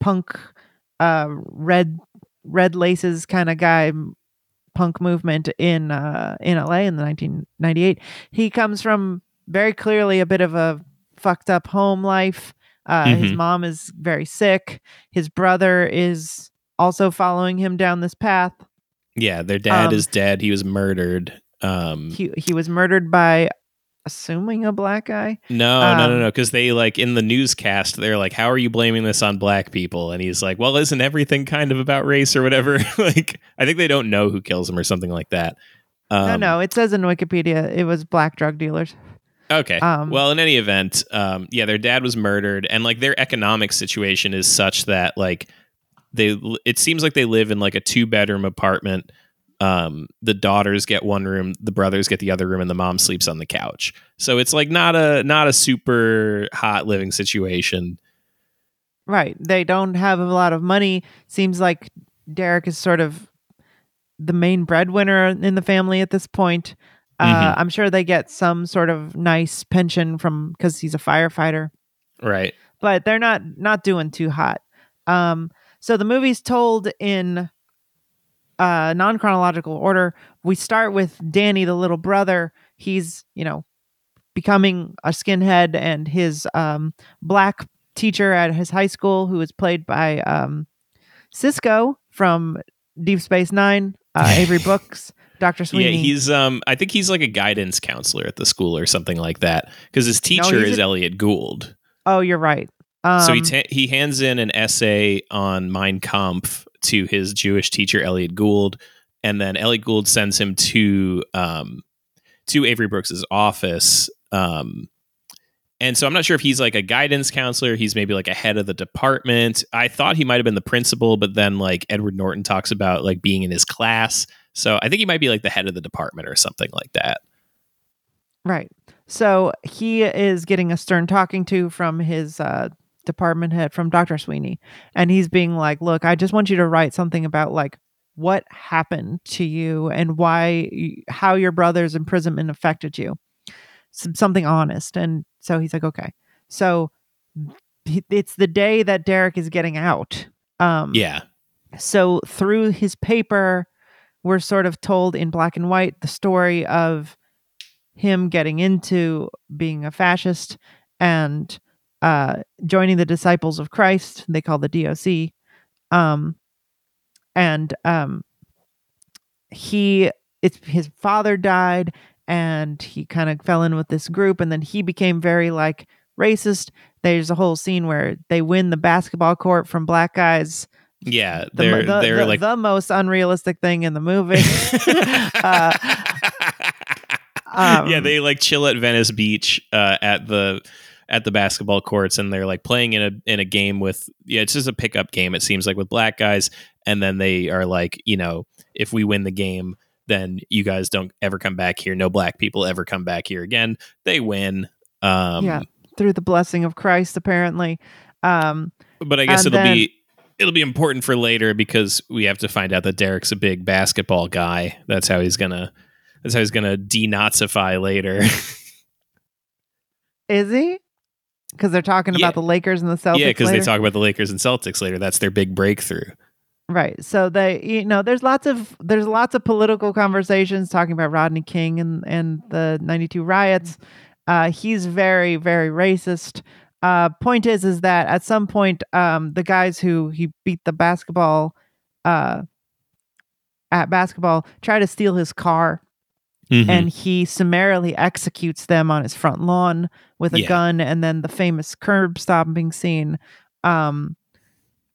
punk uh red red laces kind of guy punk movement in uh in LA in the 1998. He comes from very clearly a bit of a fucked up home life. Uh his Mhm. mom is very sick. His brother is also following him down this path. Yeah, their dad Um, is dead. He was murdered. Um, he he was murdered by assuming a black guy no, no, no, um, no. Because they like in the newscast, they're like, "How are you blaming this on black people?" And he's like, "Well, isn't everything kind of about race or whatever?" [laughs] like, I think they don't know who kills him or something like that. Um, no no it says in wikipedia it was black drug dealers Okay. Um, well, in any event, um, yeah, their dad was murdered, and like their economic situation is such that like they, it seems like they live in like a two bedroom apartment. Um, the daughters get one room, the brothers get the other room, and the mom sleeps on the couch. So it's like not a not a super hot living situation. right they don't have a lot of money seems like derek is sort of the main breadwinner in the family at this point uh, Mhm. i'm sure they get some sort of nice pension from because he's a firefighter Right. but they're not not doing too hot. Um, so the movie's told in uh, non chronological order. We start with Danny, the little brother. He's you know becoming a skinhead, and his um, black teacher at his high school, who is played by um, Sisko from Deep Space Nine, uh, Avery [laughs] Brooks, Doctor Sweeney. Yeah, he's um I think he's like a guidance counselor at the school or something like that because his teacher he's is a- Elliott Gould. oh, you're right. Um, so he ta- he hands in an essay on Mein Kampf to his Jewish teacher Elliott Gould, and then Elliott Gould sends him to um, to Avery Brooks's office. Um, and so I'm not sure if he's like a guidance counselor. He's maybe like a head of the department. I thought he might have been the principal, but then like Edward Norton talks about like being in his class. So I think he might be like the head of the department or something like that. Right. So he is getting a stern talking to from his uh, department head from Dr. Sweeney, and he's being like, "Look, I just want you to write something about like what happened to you and why how your brother's imprisonment affected you Some, something honest and so he's like okay so it's the day that derek is getting out um Yeah. so through his paper we're sort of told in black and white the story of him getting into being a fascist and uh joining the disciples of christ they call the doc um and um he it's his father died and he kind of fell in with this group and then he became very like racist. There's a whole scene where they win the basketball court from black guys Yeah. the, They're mo- the, they're the- like the most unrealistic thing in the movie [laughs] uh, um, yeah, they like chill at Venice Beach uh, at the at the basketball courts, and they're like playing in a in a game with yeah, it's just a pickup game. It seems like with black guys, and then they are like, you know, if we win the game, then you guys don't ever come back here. No black people ever come back here again. They win. Um, Yeah. through the blessing of christ apparently um but I guess it'll then- be it'll be important for later because we have to find out that Derek's a big basketball guy. That's how he's gonna. That's how he's gonna denazify later. [laughs] is he because they're talking Yeah. about the lakers and the celtics yeah, because they talk about the Lakers and Celtics later. That's their big breakthrough. Right. So they you know there's lots of there's lots of political conversations talking about Rodney King and and the 92 riots. Uh he's very very racist. Uh point is is that at some point um the guys who he beat the basketball uh at basketball try to steal his car Mhm. and he summarily executes them on his front lawn with a Yeah. gun and then the famous curb stomping scene um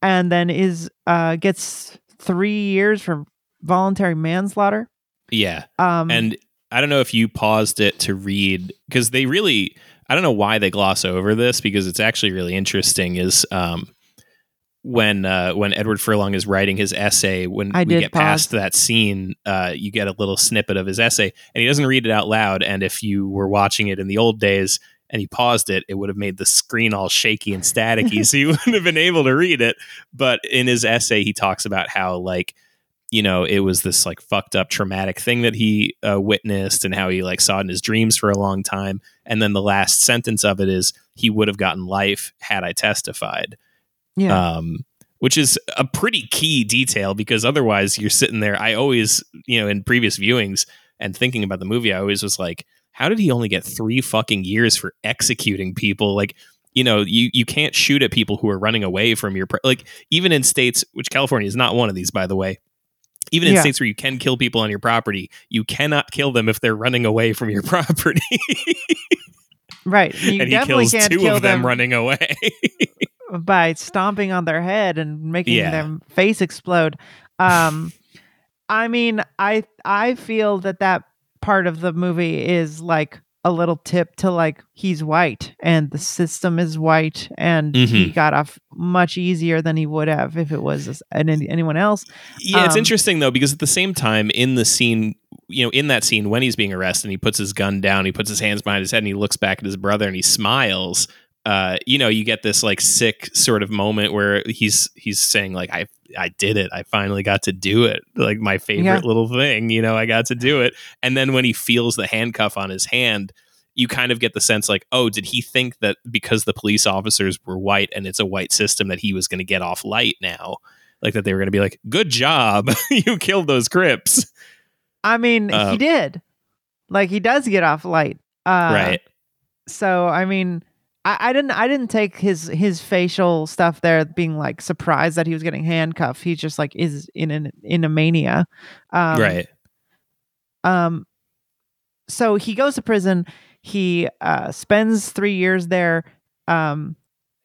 and then is uh gets 3 years for voluntary manslaughter yeah, um and I don't know if you paused it to read because they really. I don't know why they gloss over this because it's actually really interesting. Is um, when uh, when Edward Furlong is writing his essay, when I we get pause. past that scene, uh, you get a little snippet of his essay, and he doesn't read it out loud. And if you were watching it in the old days and he paused it, it would have made the screen all shaky and staticky, [laughs] so you wouldn't have been able to read it. But in his essay, he talks about how like you know it was this like fucked up traumatic thing that he uh, witnessed and how he like saw it in his dreams for a long time and then the last sentence of it is he would have gotten life had i testified yeah um, which is a pretty key detail because otherwise you're sitting there. I always, you know, in previous viewings and thinking about the movie, I always was like, how did he only get three fucking years for executing people? Like, you know, you you can't shoot at people who are running away from your pre- like even in states, which California is not one of these, by the way. Even in Yeah. states where you can kill people on your property, you cannot kill them if they're running away from your [laughs] property. right you and he definitely kills can't two kill of them them running away. [laughs] by stomping on their head and making Yeah. their face explode. Um, I mean, I I feel that that part of the movie is like a little tip to like he's white and the system is white and he Mhm. got off much easier than he would have if it was any, anyone else. Yeah, it's Um, interesting though because at the same time in the scene, you know, in that scene when he's being arrested, and he puts his gun down, he puts his hands behind his head, and he looks back at his brother and he smiles. Uh, you know, you get this like sick sort of moment where he's he's saying like I I did it, I finally got to do it, like my favorite Yeah. little thing. You know, I got to do it. And then when he feels the handcuff on his hand. You kind of get the sense like, oh, did he think that because the police officers were white and it's a white system that he was going to get off light now? Like that they were going to be like, good job, [laughs] you killed those Crips. I mean, Uh, he did. Like he does get off light. Uh, right. so i mean I, I didn't i didn't take his his facial stuff there being like surprised that he was getting handcuffed. He just like is in an in a mania. Um, right. um so he goes to prison. He uh spends three years there. Um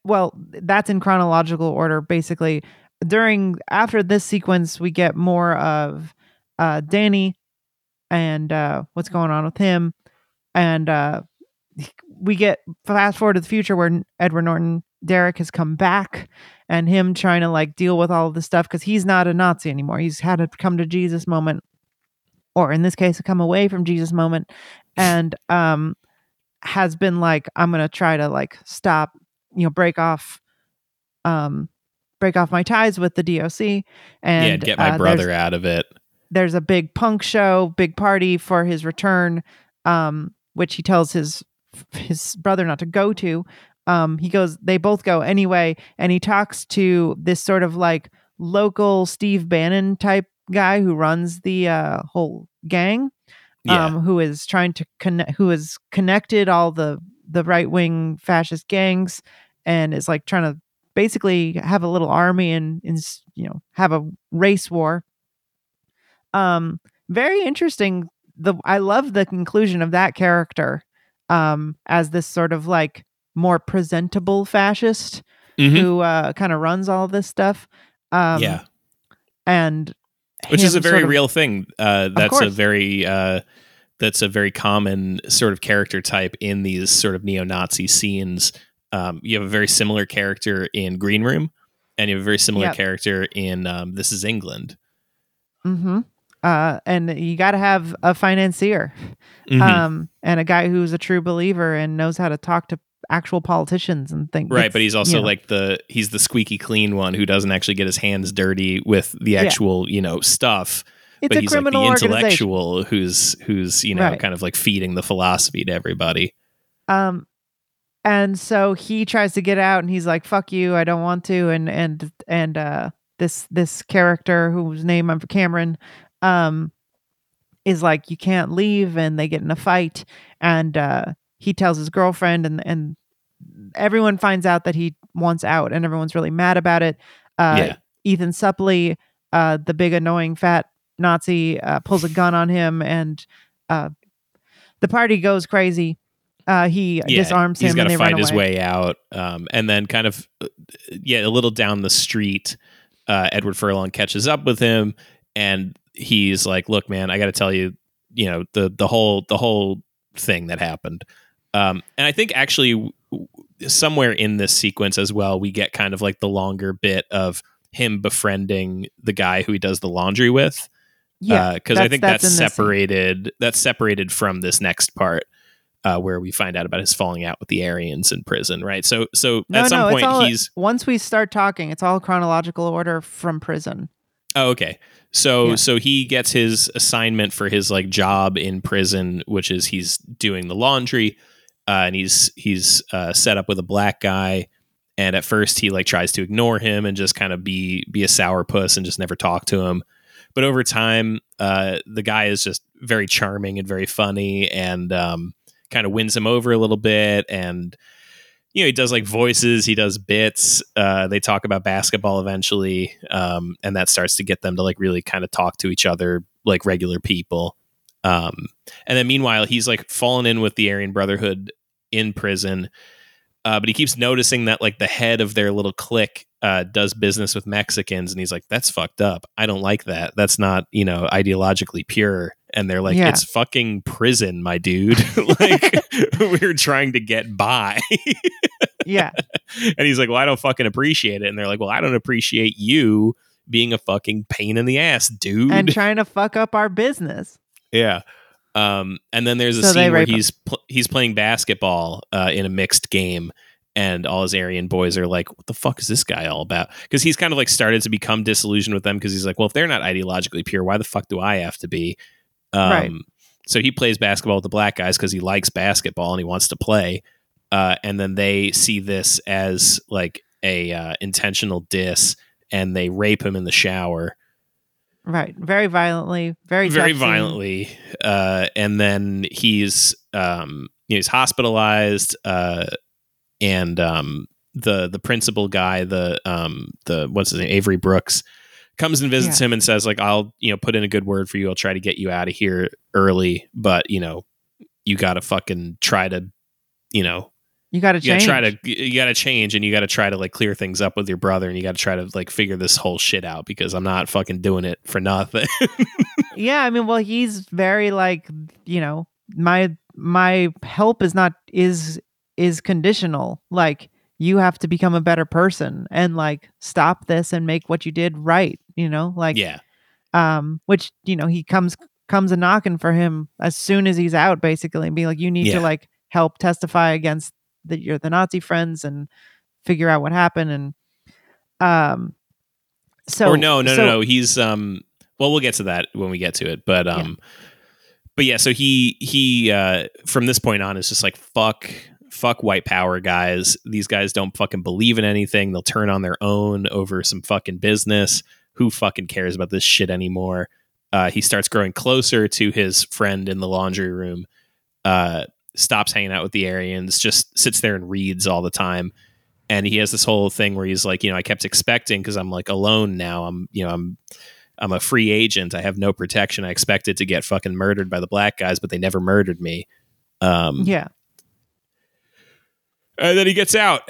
well that's in chronological order basically. During after this sequence we get more of uh danny and uh what's going on with him. And uh we get fast forward to the future where edward norton derek has come back and him trying to like deal with all of this stuff because he's not a nazi anymore he's had a come to jesus moment or in this case a come away from jesus moment and um has been like i'm gonna try to like stop you know break off um, break off my ties with the DOC and yeah, get my uh, brother out of it. there's a big punk show, big party for his return, um, which he tells his his brother not to go to. Um, he goes, they both go anyway, and he talks to this sort of like local Steve Bannon type guy who runs the uh, whole gang, Yeah, um, who is trying to connect, who has connected all the the right wing fascist gangs, and is like trying to basically have a little army and, and you know have a race war. Um, very interesting. The I love the conclusion of that character, um, as this sort of like more presentable fascist Mhm. who uh kind of runs all this stuff. Um, yeah, and which is a very sort of- real thing. Uh, that's a very uh, that's a very common sort of character type in these sort of neo-Nazi scenes. Um, you have a very similar character in Green Room, and you have a very similar Yep. character in um, This Is England. hmm Uh, and you got to have a financier, Mhm. um, and a guy who's a true believer and knows how to talk to actual politicians and things. right, but he's also you know. like the he's the squeaky clean one who doesn't actually get his hands dirty with the actual you know stuff. it's but a he's like the criminal intellectual who's who's you know Right. kind of like feeding the philosophy to everybody. Um, and so he tries to get out, and he's like, "Fuck you, I don't want to." And and and uh, this this character whose name I'm Cameron, um, is like, "You can't leave," and they get in a fight, and uh, he tells his girlfriend, and and everyone finds out that he wants out, and everyone's really mad about it. Uh, Yeah. Ethan Suplee, uh, the big annoying fat Nazi, uh, pulls a gun on him, and uh, the party goes crazy. Uh, he disarms he's him, got and to fight his way out. Um, and then kind of, uh, yeah, a little down the street, uh, Edward Furlong catches up with him, and he's like, "Look, man, I got to tell you, you know, the the whole the whole thing that happened." Um, and I think actually, somewhere in this sequence as well, we get kind of like the longer bit of him befriending the guy who he does the laundry with Yeah, because I think that's that's, in this scene. separated. That's separated from this next part, uh, where we find out about his falling out with the Aryans in prison, right? So, so no, at some no, point all, he's once we start talking, it's all chronological order from prison. oh, okay. So, Yeah. so he gets his assignment for his like job in prison, which is he's doing the laundry, uh, and he's he's uh, set up with a black guy. And at first, he like tries to ignore him and just kind of be be a sourpuss and just never talk to him. But over time, uh, the guy is just very charming and very funny, and um, kind of wins him over a little bit. And you know, he does like voices, he does bits. Uh, they talk about basketball eventually, um, and that starts to get them to like really kind of talk to each other like regular people. Um, and then meanwhile, he's like fallen in with the Aryan Brotherhood in prison. Uh, but he keeps noticing that like the head of their little clique uh, does business with Mexicans, and he's like, "That's fucked up. I don't like that. That's not you know ideologically pure." And they're like, Yeah. "It's fucking prison, my dude. [laughs] like [laughs] we're trying to get by." [laughs] Yeah, and he's like, "Well, I don't fucking appreciate it." And they're like, "Well, I don't appreciate you being a fucking pain in the ass, dude." and trying to fuck up our business. Yeah. Um, and then there's a So scene where he's pl- he's playing basketball uh, in a mixed game, and all his Aryan boys are like, "What the fuck is this guy all about?" Because he's kind of like started to become disillusioned with them because he's like, "Well, if they're not ideologically pure, why the fuck do I have to be?" Um, Right. So he plays basketball with the black guys because he likes basketball and he wants to play. Uh, and then they see this as like a uh, intentional diss, and they rape him in the shower Right, very violently, very very tough scene. violently uh, and then he's um, he's hospitalized uh, and um, the the principal guy the um, the what's his name Avery Brooks comes and visits him and says like I'll you know put in a good word for you. I'll try to get you out of here early but you know you got to fucking try to you know You got to you Gotta try to you got to change and you got to try to like clear things up with your brother and you got to try to like figure this whole shit out because I'm not fucking doing it for nothing. [laughs] Yeah, I mean, well, he's very like, you know, my my help is not is is conditional. Like you have to become a better person and like stop this and make what you did right. You know, like yeah um, which you know he comes comes a knocking for him as soon as he's out, basically, and be like, you need Yeah. to like help testify against the your the Nazi friends and figure out what happened and Um, so or no, no, so- no, no. He's um. Well, we'll get to that when we get to it. But um, but yeah. So he he uh from this point on is just like fuck fuck white power guys. These guys don't fucking believe in anything. They'll turn on their own over some fucking business. Who fucking cares about this shit anymore? Uh, he starts growing closer to his friend in the laundry room. Uh, stops hanging out with the Aryans. Just sits there and reads all the time and he has this whole thing where he's like, you know, I kept expecting because I'm like alone now. I'm, you know, I'm, I'm a free agent. I have no protection. I expected to get fucking murdered by the black guys, but they never murdered me. Um, yeah, And then he gets out.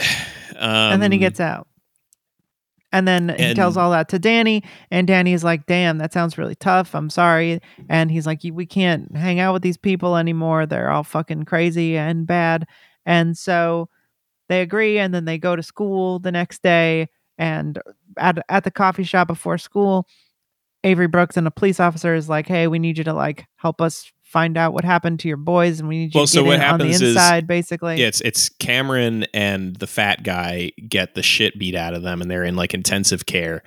Um, and then he gets out. And then he and- tells all that to Danny, and Danny's like, "Damn, that sounds really tough. I'm sorry." And he's like, "We can't hang out with these people anymore. They're all fucking crazy and bad." And so they agree, and then they go to school the next day. And at at the coffee shop before school, Avery Brooks and a police officer is like, "Hey, we need you to like help us find out what happened to your boys, and we need you Well, to so what in on the happens is- inside, basically." Yeah, it's it's Cameron and the fat guy get the shit beat out of them, and they're in like intensive care.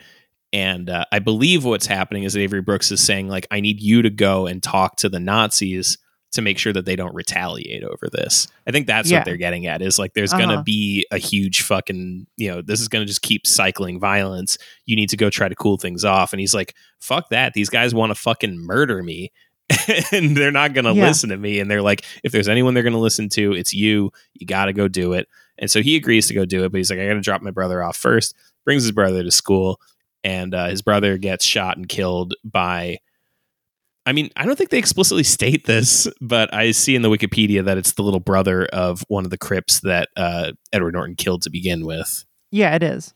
And uh, I believe what's happening is Avery Brooks is saying like, I need you to go and talk to the Nazis to make sure that they don't retaliate over this. I think that's Yeah. what they're getting at is like, there's Uh-huh. gonna be a huge fucking, you know, this is gonna just keep cycling violence. You need to go try to cool things off. And he's like, fuck that. These guys want to fucking murder me. [laughs] and they're not going to Yeah. listen to me. And they're like, if there's anyone they're going to listen to, it's you. You got to go do it. And so he agrees to go do it, but he's like, I got to drop my brother off first. Brings his brother to school, and uh, his brother gets shot and killed by. I mean, I don't think they explicitly state this, but I see in the Wikipedia that it's the little brother of one of the Crips that uh, Edward Norton killed to begin with. Yeah, it is.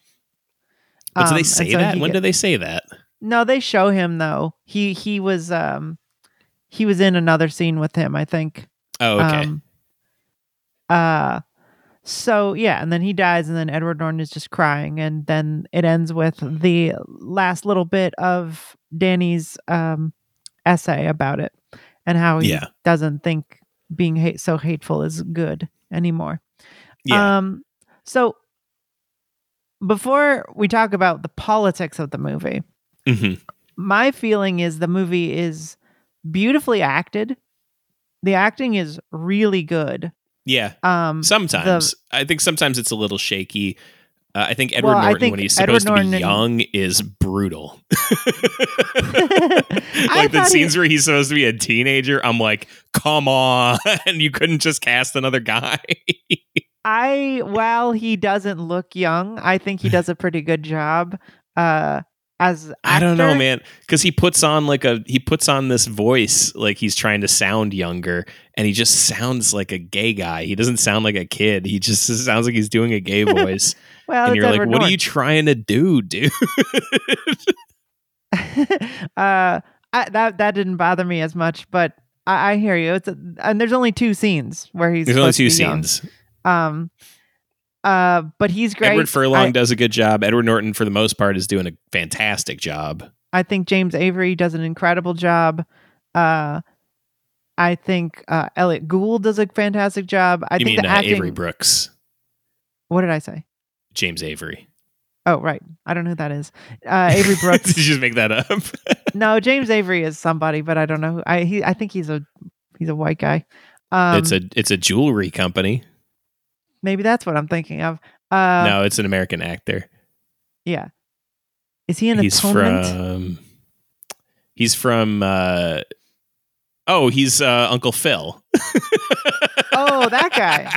But do Um, they say so that? When do they say that? No, they show him though. He he was um he was in another scene with him, I think. Oh, okay. Um, uh so yeah, and then he dies and then Edward Norton is just crying and then it ends with the last little bit of Danny's um essay about it and how he Yeah. doesn't think being hate so hateful is good anymore. yeah. Um, so before we talk about the politics of the movie, Mhm. my feeling is the movie is beautifully acted. The acting is really good. Yeah. Um, Sometimes I think sometimes it's a little shaky. Uh, I think Edward Well, Norton, think when he's Edward supposed Norton to be and- young, is brutal. [laughs] [laughs] Like the thought he- scenes where he's supposed to be a teenager, I'm like, come on, [laughs] and you couldn't just cast another guy. I while he doesn't look young, I think he does a pretty good job. Uh, as I don't know, man, because he puts on like a he puts on this voice like he's trying to sound younger, and he just sounds like a gay guy. He doesn't sound like a kid. He just [laughs] sounds like he's doing a gay [laughs] voice, Well, and you're like, Edward what are you trying to do, dude? [laughs] uh, I, that that didn't bother me as much, but I, I hear you. It's a, and there's only two scenes where he's There's only two be young. scenes. Um, uh, but he's great. Edward Furlong I, does a good job. Edward Norton, for the most part, is doing a fantastic job. I think James Avery does an incredible job. Uh, I think uh, Elliott Gould does a fantastic job. I you think mean the uh, acting. Avery Brooks, What did I say? James Avery? Oh, right. I don't know who that is. Uh, Avery [laughs] Brooks. Did you just make that up? [laughs] no, James Avery is somebody, but I don't know. Who, I he I think he's a he's a white guy. Um, it's a it's a jewelry company. Maybe that's what I'm thinking of. Uh, no, it's an American actor. Yeah. Is he an he's Atonement? from. He's from. uh Oh, he's uh, Uncle Phil. Oh, that guy.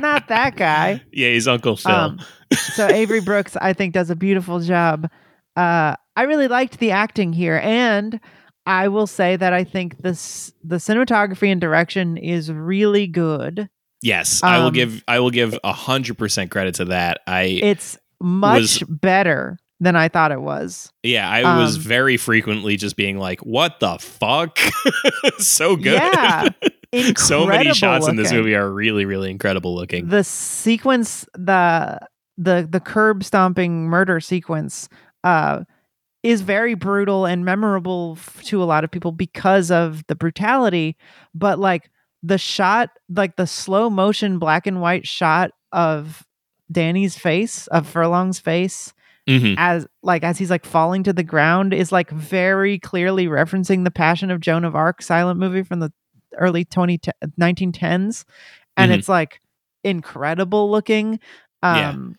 Not that guy. [laughs] Yeah, he's Uncle Phil. Um, so Avery Brooks, I think, does a beautiful job. Uh, I really liked the acting here, and I will say that I think this the cinematography and direction is really good. Yes, I will um, give. I will give a hundred percent credit to that. I It's much better than I thought it was. yeah, I was um, very frequently just being like, "What the fuck?" [laughs] so good. Yeah, [laughs] so many shots in this movie are really, really incredible looking. the sequence the the the curb stomping murder sequence uh is very brutal and memorable f- to a lot of people because of the brutality but like the shot like the slow motion black and white shot of Danny's face, of Furlong's face, Mhm. as like as he's like falling to the ground is like very clearly referencing the Passion of Joan of Arc silent movie from the early 20 1910s and Mhm. it's like incredible looking Yeah. um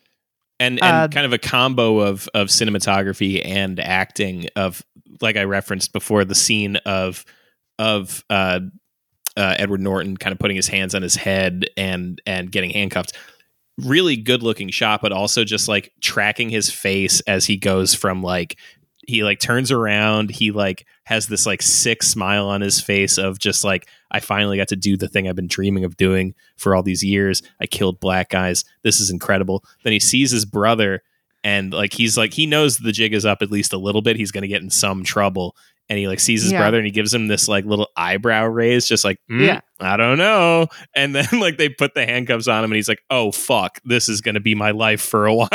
and and Uh, kind of a combo of of cinematography and acting of like I referenced before the scene of of uh, uh, Edward Norton kind of putting his hands on his head and and getting handcuffed. Really good looking shot, but also just like tracking his face as he goes from like he like turns around, he like has this like sick smile on his face of just like I finally got to do the thing I've been dreaming of doing for all these years. I killed black guys. This is incredible. Then he sees his brother and like he's like he knows the jig is up at least a little bit. He's going to get in some trouble. And he like sees his Yeah. brother and he gives him this like little eyebrow raise, just like, "Hmm, Yeah. I don't know. And then [laughs] like they put the handcuffs on him and he's like, oh fuck, this is going to be my life for a [laughs] while.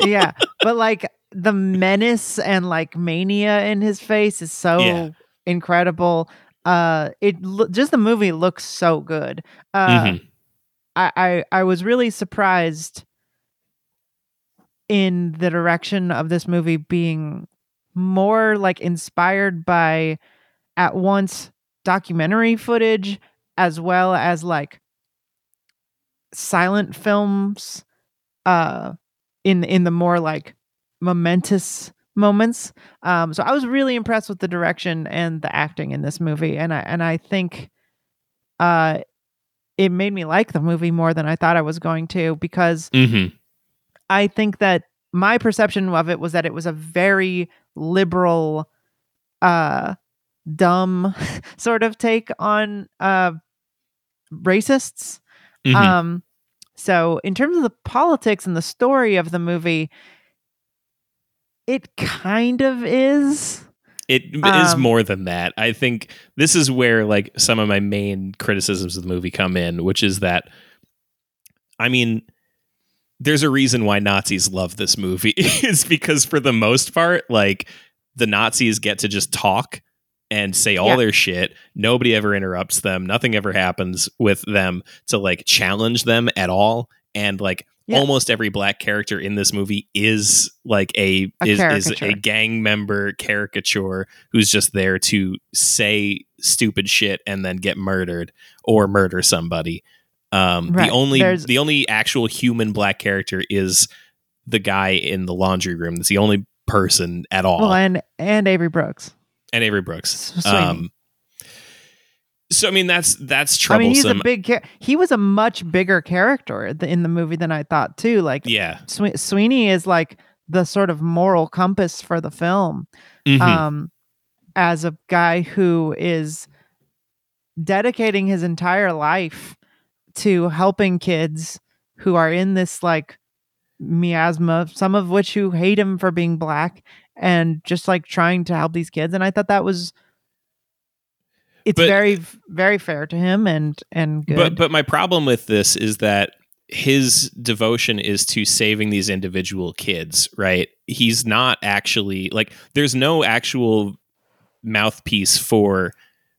yeah but like the menace and like mania in his face is so Yeah. incredible uh it lo- just the movie looks so good uh Mhm. I, I I was really surprised in the direction of this movie being more like inspired by at once documentary footage as well as like silent films uh in in the more like momentous moments um so i was really impressed with the direction and the acting in this movie and i and i think uh it made me like the movie more than I thought I was going to because Mhm. I think that my perception of it was that it was a very liberal, uh, dumb [laughs] sort of take on uh, racists. Mhm. Um, so in terms of the politics and the story of the movie, it kind of is. It is Um, more than that. I think this is where like some of my main criticisms of the movie come in, which is that I mean there's a reason why Nazis love this movie. [laughs] it's because for the most part like the Nazis get to just talk and say all Yeah. their shit. Nobody ever interrupts them. Nothing ever happens with them to like challenge them at all and like Yeah. almost every black character in this movie is like a, A is, is a gang member caricature who's just there to say stupid shit and then get murdered or murder somebody. Um, Right. The only There's- the only actual human black character is the guy in the laundry room. That's the only person at all, Well, and and Avery Brooks. and Avery Brooks. Um, so I mean that's that's I mean, troublesome. he's a big. Char- he was a much bigger character th- in the movie than I thought too. Like yeah. Swe- Sweeney is like the sort of moral compass for the film. Mhm. um, as a guy who is dedicating his entire life to helping kids who are in this like miasma, some of which who hate him for being black, and just like trying to help these kids. And I thought that was it's But- very very fair to him and and good. But but my problem with this is that his devotion is to saving these individual kids, right? He's not actually like there's no actual mouthpiece for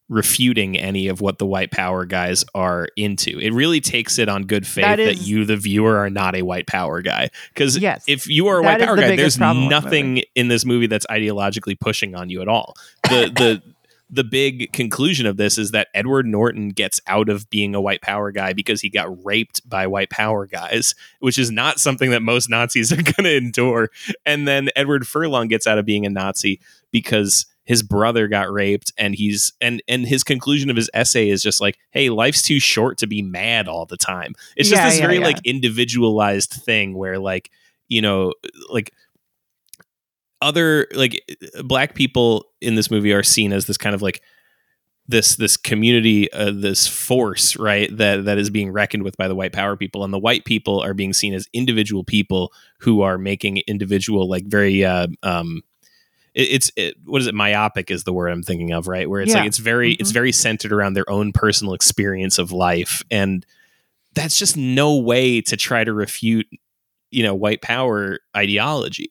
refuting any of what the white power guys are into. It really takes it on good faith That that, is- you the viewer are not a white power guy cuz Yes. if you are a white power the guy there's problem with the nothing in this movie that's ideologically pushing on you at all. The the [laughs] the big conclusion of this is that Edward Norton gets out of being a white power guy because he got raped by white power guys, which is not something that most Nazis are [laughs] going to endure. And then Edward Furlong gets out of being a Nazi because his brother got raped and he's and and his conclusion of his essay is just like hey life's too short to be mad all the time it's just Yeah, this yeah, very yeah. like individualized thing where like you know like other like black people in this movie are seen as this kind of like this this community uh, this force right that that is being reckoned with by the white power people and the white people are being seen as individual people who are making individual like very uh um it, it's it, what is it myopic is the word i'm thinking of right where it's Yeah. like it's very it's Mhm. very centered around their own personal experience of life and that's just no way to try to refute you know white power ideology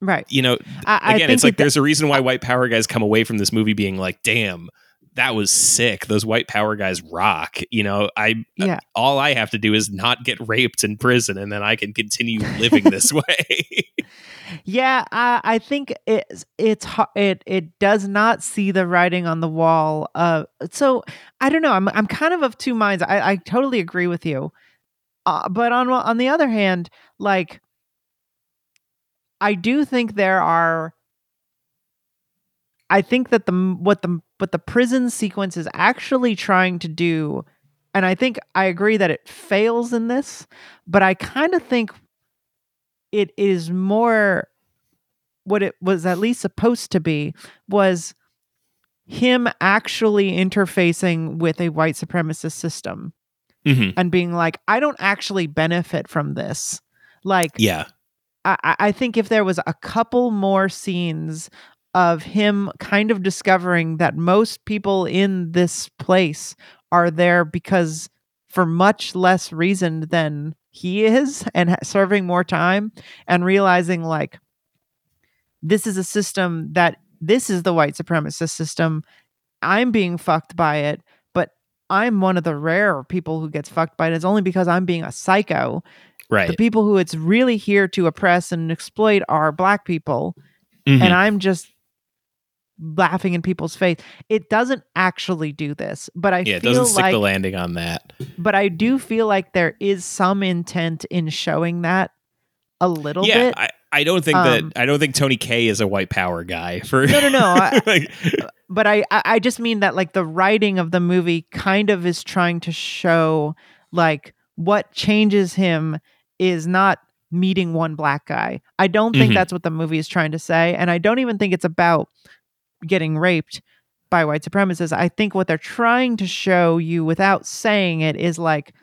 right. you know I, I again it's like there's a reason why white power guys come away from this movie being like damn that was sick. Those white power guys rock. You know, I Yeah. all I have to do is not get raped in prison, and then I can continue living this [laughs] way. Yeah, I, I think it's it's it it does not see the writing on the wall. Uh, so I don't know. I'm I'm kind of of two minds. I, I totally agree with you, uh, but on on the other hand, like I do think there are. I think that the what the what the prison sequence is actually trying to do, and I think I agree that it fails in this, but I kind of think it is more what it was at least supposed to be was him actually interfacing with a white supremacist system Mhm. and being like, I don't actually benefit from this. Like, Yeah. I- I think if there was a couple more scenes of him kind of discovering that most people in this place are there because for much less reason than he is and serving more time and realizing like this is a system that this is the white supremacist system i'm being fucked by it but i'm one of the rare people who gets fucked by it it's only because i'm being a psycho Right. the people who it's really here to oppress and exploit are black people Mhm. and i'm just laughing in people's face it doesn't actually do this but i yeah, it feel doesn't stick like the landing on that. but i do feel like there is some intent in showing that a little yeah, bit I, I don't think Um, that I don't think Tony Kaye is a white power guy. For No, no, no, I- [laughs] like, but I, I just mean that like the writing of the movie kind of is trying to show like what changes him is not meeting one black guy. I don't think Mhm. that's what the movie is trying to say, and I don't even think it's about getting raped by white supremacists. I think what they're trying to show you without saying it is like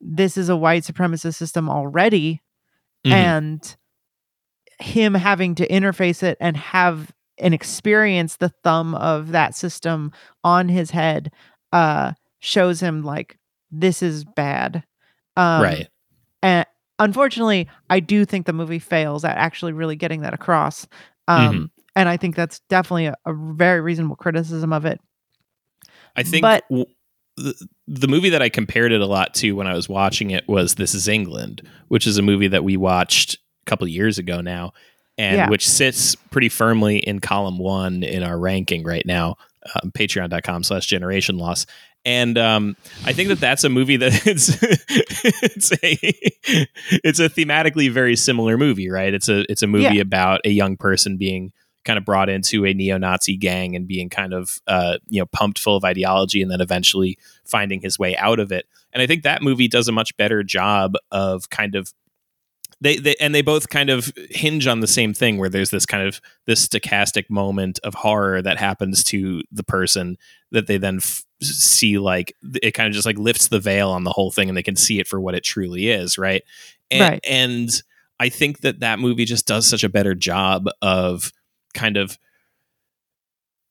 this is a white supremacist system already Mhm. and him having to interface it and have and experience the thumb of that system on his head uh shows him like this is bad um right. and unfortunately i do think the movie fails at actually really getting that across um Mm-hmm. And i think that's definitely a, a very reasonable criticism of it I think but- w- the, the movie that I compared it a lot to when I was watching it was This Is England, which is a movie that we watched a couple years ago now, and Yeah. which sits pretty firmly in column one in our ranking right now, um, patreon.com slash generation loss. And um, I think that that's a movie that [laughs] it's it's a it's a thematically very similar movie, right? It's a it's a movie Yeah. about a young person being kind of brought into a neo-Nazi gang and being kind of uh, you know pumped full of ideology and then eventually finding his way out of it. And I think that movie does a much better job of kind of they, they and they both kind of hinge on the same thing where there's this kind of this stochastic moment of horror that happens to the person that they then f- see like it kind of just like lifts the veil on the whole thing and they can see it for what it truly is right and, Right. and i think that that movie just does such a better job of kind of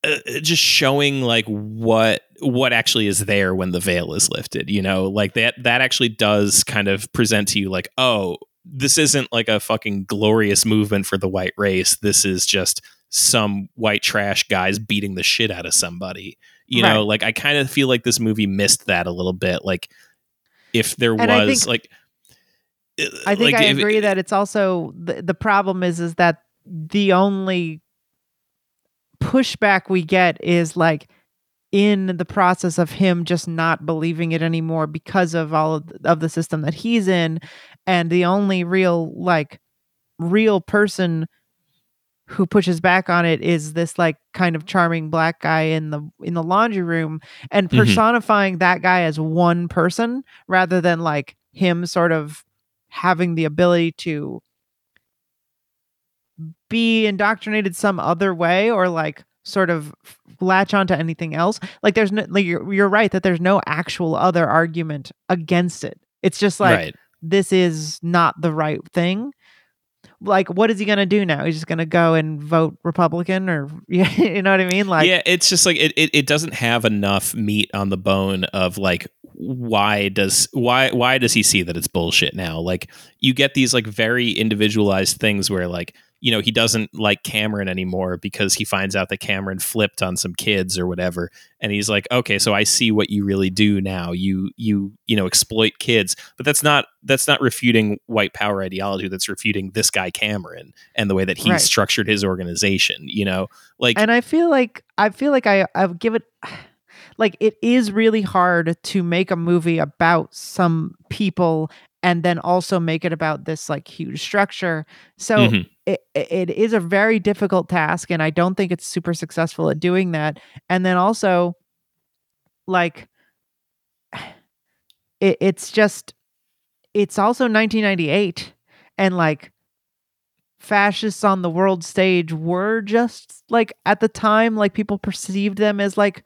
uh, just showing like what what actually is there when the veil is lifted you know? Like that that actually does kind of present to you like oh this isn't like a fucking glorious movement for the white race. This is just some white trash guys beating the shit out of somebody you know? Like i kind of feel like this movie missed that a little bit. Like if there And was think- like I think like, I agree that it's also the, the problem is is that the only pushback we get is like in the process of him just not believing it anymore because of all of, of the system that he's in and the only real like real person who pushes back on it is this like kind of charming black guy in the in the laundry room and Mhm. personifying that guy as one person rather than like him sort of having the ability to be indoctrinated some other way or like sort of latch onto anything else. Like there's no like you're, you're right that there's no actual other argument against it. It's just like right. this is not the right thing. Like what is he gonna do now? He's just gonna go and vote republican or [laughs] you know what i mean? Like yeah it's just like it, it, it doesn't have enough meat on the bone of like why does why why does he see that it's bullshit now? Like you get these like very individualized things where like you know he doesn't like Cameron anymore because he finds out that Cameron flipped on some kids or whatever. And he's like okay so I see what you really do now. You you you know exploit kids. But that's not that's not refuting white power ideology. That's refuting this guy Cameron and the way that he Right. structured his organization you know? Like and I feel like I feel like I I've given [sighs] like it is really hard to make a movie about some people and then also make it about this like huge structure. So Mhm. it, it is a very difficult task and I don't think it's super successful at doing that. And then also like [sighs] it, it's just it's also 1998 and like fascists on the world stage were just like at the time like people perceived them as like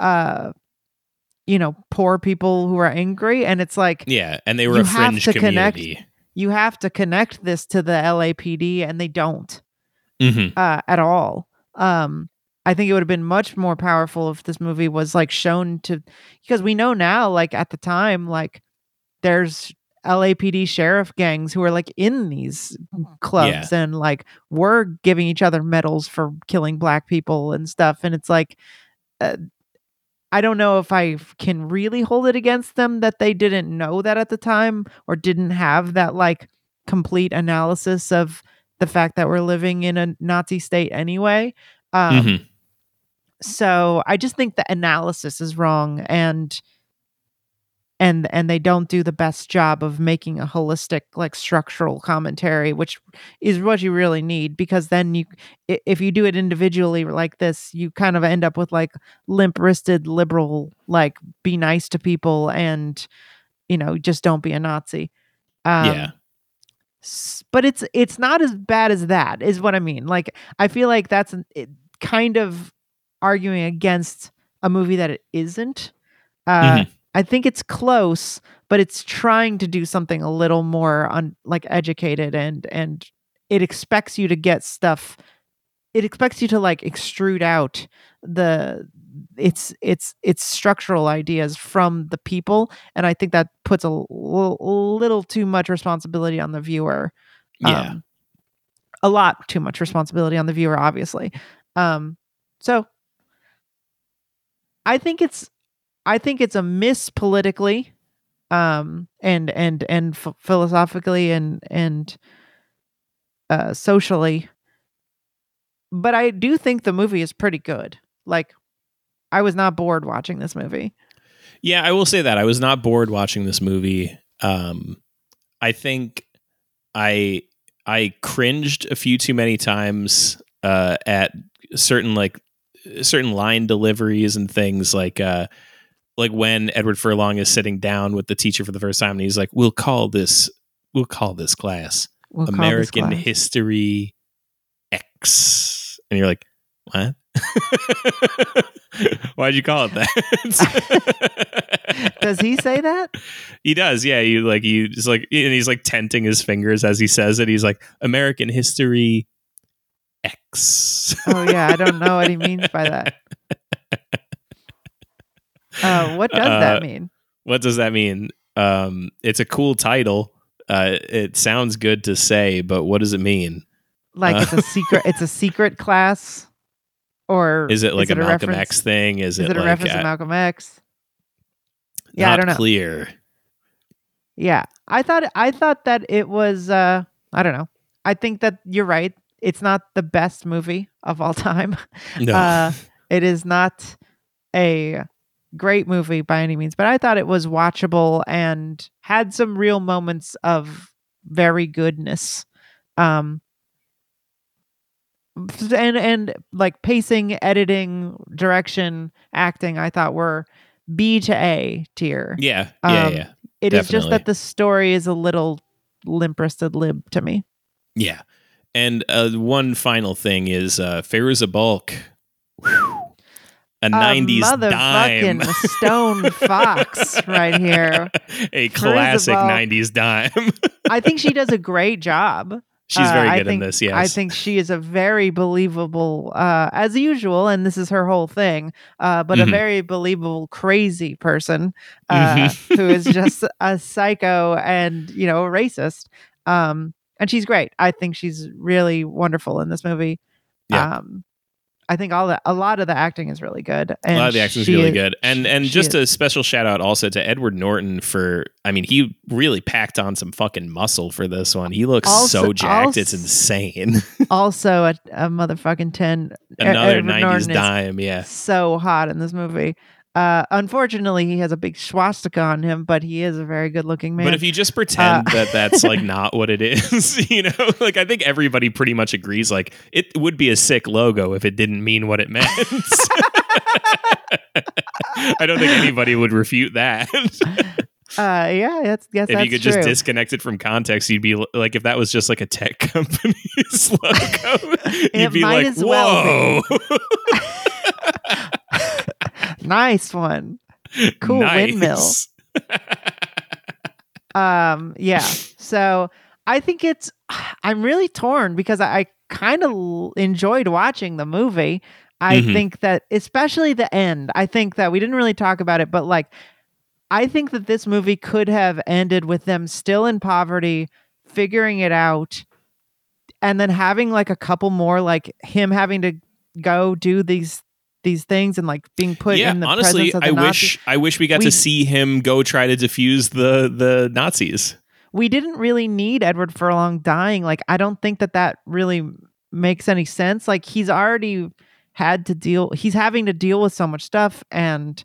uh you know poor people who are angry and it's like yeah and they were You a have fringe to connect- community you have to connect this to the LAPD and they don't Mhm. uh at all. Um I think it would have been much more powerful if this movie was like shown to because we know now like at the time like there's LAPD sheriff gangs who are like in these clubs and like were giving each other medals for killing black people and stuff and it's like uh, I don't know if I can really hold it against them that they didn't know that at the time or didn't have that like complete analysis of the fact that we're living in a Nazi state anyway. Um, Mhm. so I just think the analysis is wrong and and and they don't do the best job of making a holistic like structural commentary which is what you really need because then you if you do it individually like this you kind of end up with like limp-wristed liberal like be nice to people and you know just don't be a nazi um, Yeah. but it's it's not as bad as that is what i mean like i feel like that's an, it, kind of arguing against a movie that it isn't uh Mhm. I think it's close but it's trying to do something a little more on like educated and and it expects you to get stuff it expects you to like extrude out the its its its structural ideas from the people and i think that puts a l- little too much responsibility on the viewer yeah. um, a lot too much responsibility on the viewer obviously. Um so i think it's i think it's a miss politically um and and and ph philosophically and and uh socially. But i do think the movie is pretty good. Like i was not bored watching this movie. Yeah, I will say that. I was not bored watching this movie. Um, I think I I cringed a few too many times uh, at certain like certain line deliveries and things like uh, like when Edward Furlong is sitting down with the teacher for the first time and he's like, "We'll call this we'll call this class We'll call this American class. History X," and you're like, "What?" [laughs] Why'd you call it that? does he say that [laughs] He does, yeah. you like he just like and he's like tenting his fingers as he says it. He's like American History X. oh yeah i don't know what he means by that [laughs] uh what does Uh, that mean what does that mean? Um, it's a cool title. Uh, it sounds good to say, but what does it mean? like uh, it's a secret it's a secret [laughs] class or Is it like a Malcolm reference- X thing? Is, is it, a like reference uh, to malcolm x yeah not i don't know Clear. yeah i thought i thought that it was uh i don't know i think that you're right it's not the best movie of all [laughs] time No. uh it is not a great movie by any means but i thought it was watchable and had some real moments of very goodness um and and like pacing editing direction acting i thought were b to a tier yeah, yeah, um, yeah, It is just that the story is a little limp-wristed lib to me yeah. And uh, one final thing is uh, Fairuza Balk. A A 90s dime. motherfucking [laughs] stone fox right here [laughs] a classic Balk. 90s dime. i think she does a [laughs] great job She's Uh, very I good think- in this, yes. I think she is a very believable, uh, as usual, and this is her whole thing, uh, but Mhm. a very believable, crazy person uh, Mhm. who is just a psycho and, you know, a racist. Um, and she's great. I think she's really wonderful in this movie. Yeah. Um, I think all the a lot of the acting is really good. And a lot of the acting is really is- good, and and just a special shout out also to Edward Norton for. I mean, he really packed on some fucking muscle for this one. He looks Also- so jacked, it's insane. [laughs] also a, a motherfucking ten. E- er, Another nineties dime, yeah. so hot in this movie. Uh, unfortunately, he has a big swastika on him, but he is a very good-looking man. But if you just pretend Uh, that that's like [laughs] not what it is, [laughs] you know, like I think everybody pretty much agrees, like it would be a sick logo if it didn't mean what it meant. [laughs] I don't think anybody would refute that. uh, yeah, that's yes, if that's you could true. just disconnect it from context, you'd be like, if that was just like a tech company's logo, you'd It be might like, as well whoa, nice one. Cool windmill. [laughs] Um, yeah. So I think it's. I'm really torn because I, I kind of enjoyed watching the movie. I Mhm. think that, especially the end. I think that we didn't really talk about it, but like, I think that this movie could have ended with them still in poverty, figuring it out, and then having like a couple more, like him having to go do these these things and like being put yeah, in the honestly, presence of the I Nazis. wish I wish we got We- to see him go try to defuse the the Nazis. we didn't really need Edward Furlong dying. Like, I don't think that that really makes any sense. Like, he's already had to deal, he's having to deal with so much stuff and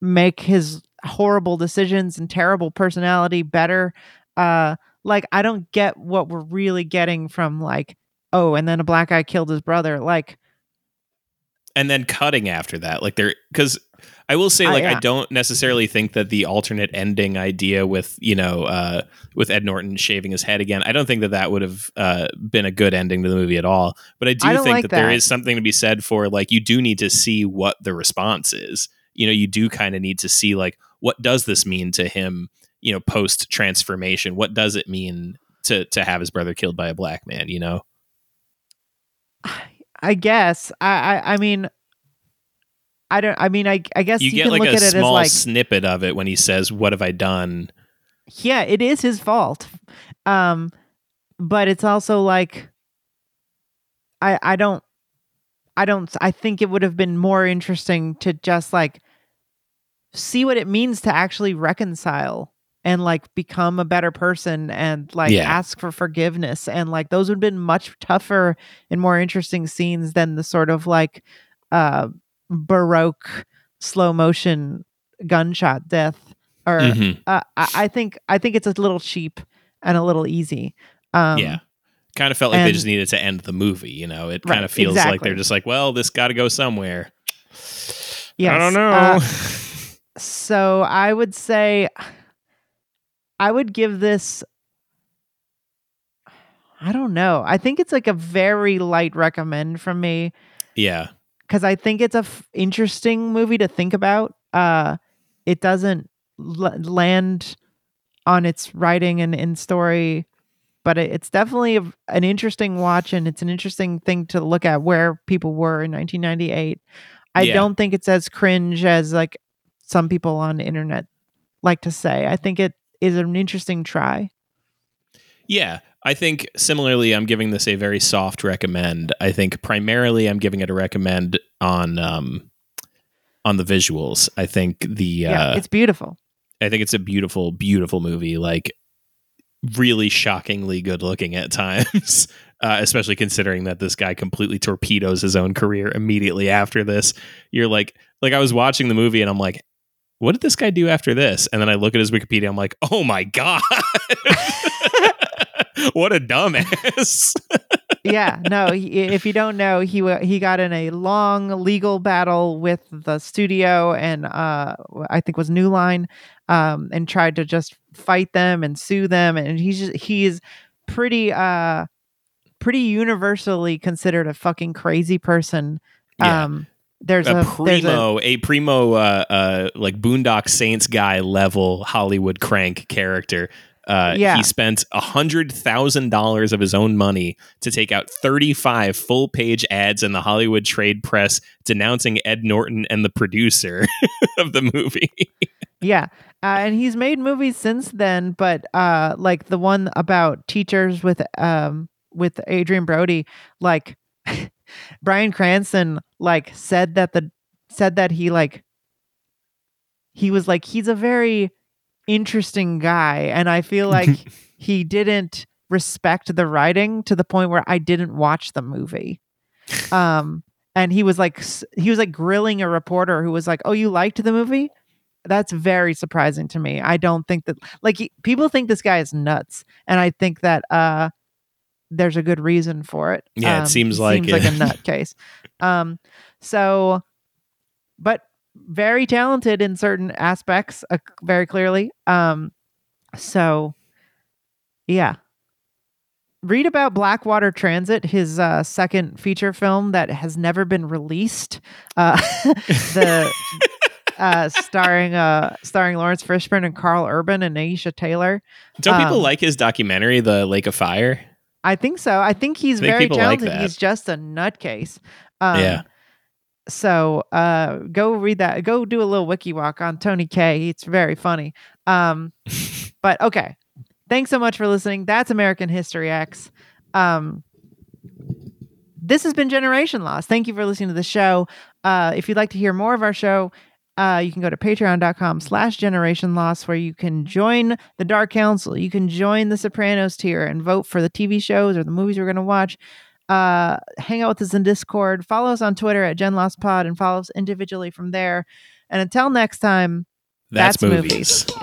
make his horrible decisions and terrible personality better. Uh, like, I don't get what we're really getting from, like, oh, and then a black guy killed his brother. Like, and then cutting after that like there because i will say Uh, like i yeah. don't necessarily think that the alternate ending idea with you know uh with ed norton shaving his head again i don't think that that would have uh been a good ending to the movie at all but i do I think like that, there that. is something to be said for like you do need to see what the response is you know you do kind of need to see like what does this mean to him you know post transformation what does it mean to to have his brother killed by a black man you know I guess. I, I, I mean, I don't, I mean, I, I guess you you, get can like look a at it as small like, snippet of it when he says what have i done yeah, it is his fault. Um, but it's also like I I don't I don't I think it would have been more interesting to just like see what it means to actually reconcile and like become a better person and like Yeah. ask for forgiveness and like those would have been much tougher and more interesting scenes than the sort of like uh baroque slow motion gunshot death or Mhm. uh, I, I think I think it's a little cheap and a little easy. Um, yeah kind of felt like they just needed to end the movie you know it Right, kind of feels like they're just like well this got to go somewhere Yes. i don't know uh, [laughs] so I would say I would give this. I don't know. I think it's like a very light recommend from me yeah because I think it's a f- interesting movie to think about. Uh, it doesn't l- land on its writing and in story, but it, it's definitely a, an interesting watch and it's an interesting thing to look at where people were in 1998. I Yeah. don't think it's as cringe as like some people on the internet like to say. I think it is an interesting try. yeah i think similarly i'm giving this a very soft recommend i think primarily i'm giving it a recommend on um on the visuals i think the Yeah, uh it's beautiful. I think it's a beautiful, beautiful movie. Like really shockingly good looking at [laughs] times, uh, especially considering that this guy completely torpedoes his own career immediately after this. You're like, like I was watching the movie and I'm like, what did this guy do after this? And then I look at his Wikipedia. I'm like, oh my god, [laughs] what a dumbass. yeah, no. [laughs] He, if you don't know, he he got in a long legal battle with the studio and uh, I think was New Line, um, and tried to just fight them and sue them. And he's just, he's pretty uh pretty universally considered a fucking crazy person. Yeah. Um, there's a a, there's a primo, a, primo, uh, uh, like Boondock Saints guy level Hollywood crank character. Uh, Yeah. he spent a hundred thousand dollars of his own money to take out 35 full page ads in the Hollywood trade press denouncing Ed Norton and the producer [laughs] of the movie. Yeah. Uh, and he's made movies since then, but uh like the one about teachers with um with Adrien Brody, like [laughs] Bryan Cranston like said that the said that he like he was like he's a very interesting guy and I feel [laughs] like he didn't respect the writing to the point where I didn't watch the movie. Um and he was like he was like grilling a reporter who was like, "Oh, you liked the movie?" That's very surprising to me. I don't think that like he, people think this guy is nuts and I think that uh there's a good reason for it. Yeah, it Um, seems like seems like it. a nutcase. Um so but very talented in certain aspects uh, very clearly. Um so yeah. Read about Blackwater Transit, his uh, second feature film that has never been released. Uh, [laughs] the uh, starring uh, starring Laurence Fishburne and Karl Urban and Aisha Tyler. Don't people Um, like his documentary, The Lake of Fire? I think so. I think he's I think very people like talented. he's just a nutcase. Um, Yeah. So uh, go read that. Go do a little wiki walk on Tony Kaye. It's very funny. Um, [laughs] but okay. Thanks so much for listening. That's American History X. Um, this has been Generation Loss. Thank you for listening to the show. Uh, if you'd like to hear more of our show, uh, you can go to patreon.com slash generation loss where you can join the Dark Council. You can join the Sopranos tier and vote for the TV shows or the movies we're going to watch. Uh, hang out with us in Discord. Follow us on Twitter at Gen Lost Pod and follow us individually from there. And until next time, That's, That's movies. movies.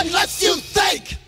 Unless you think?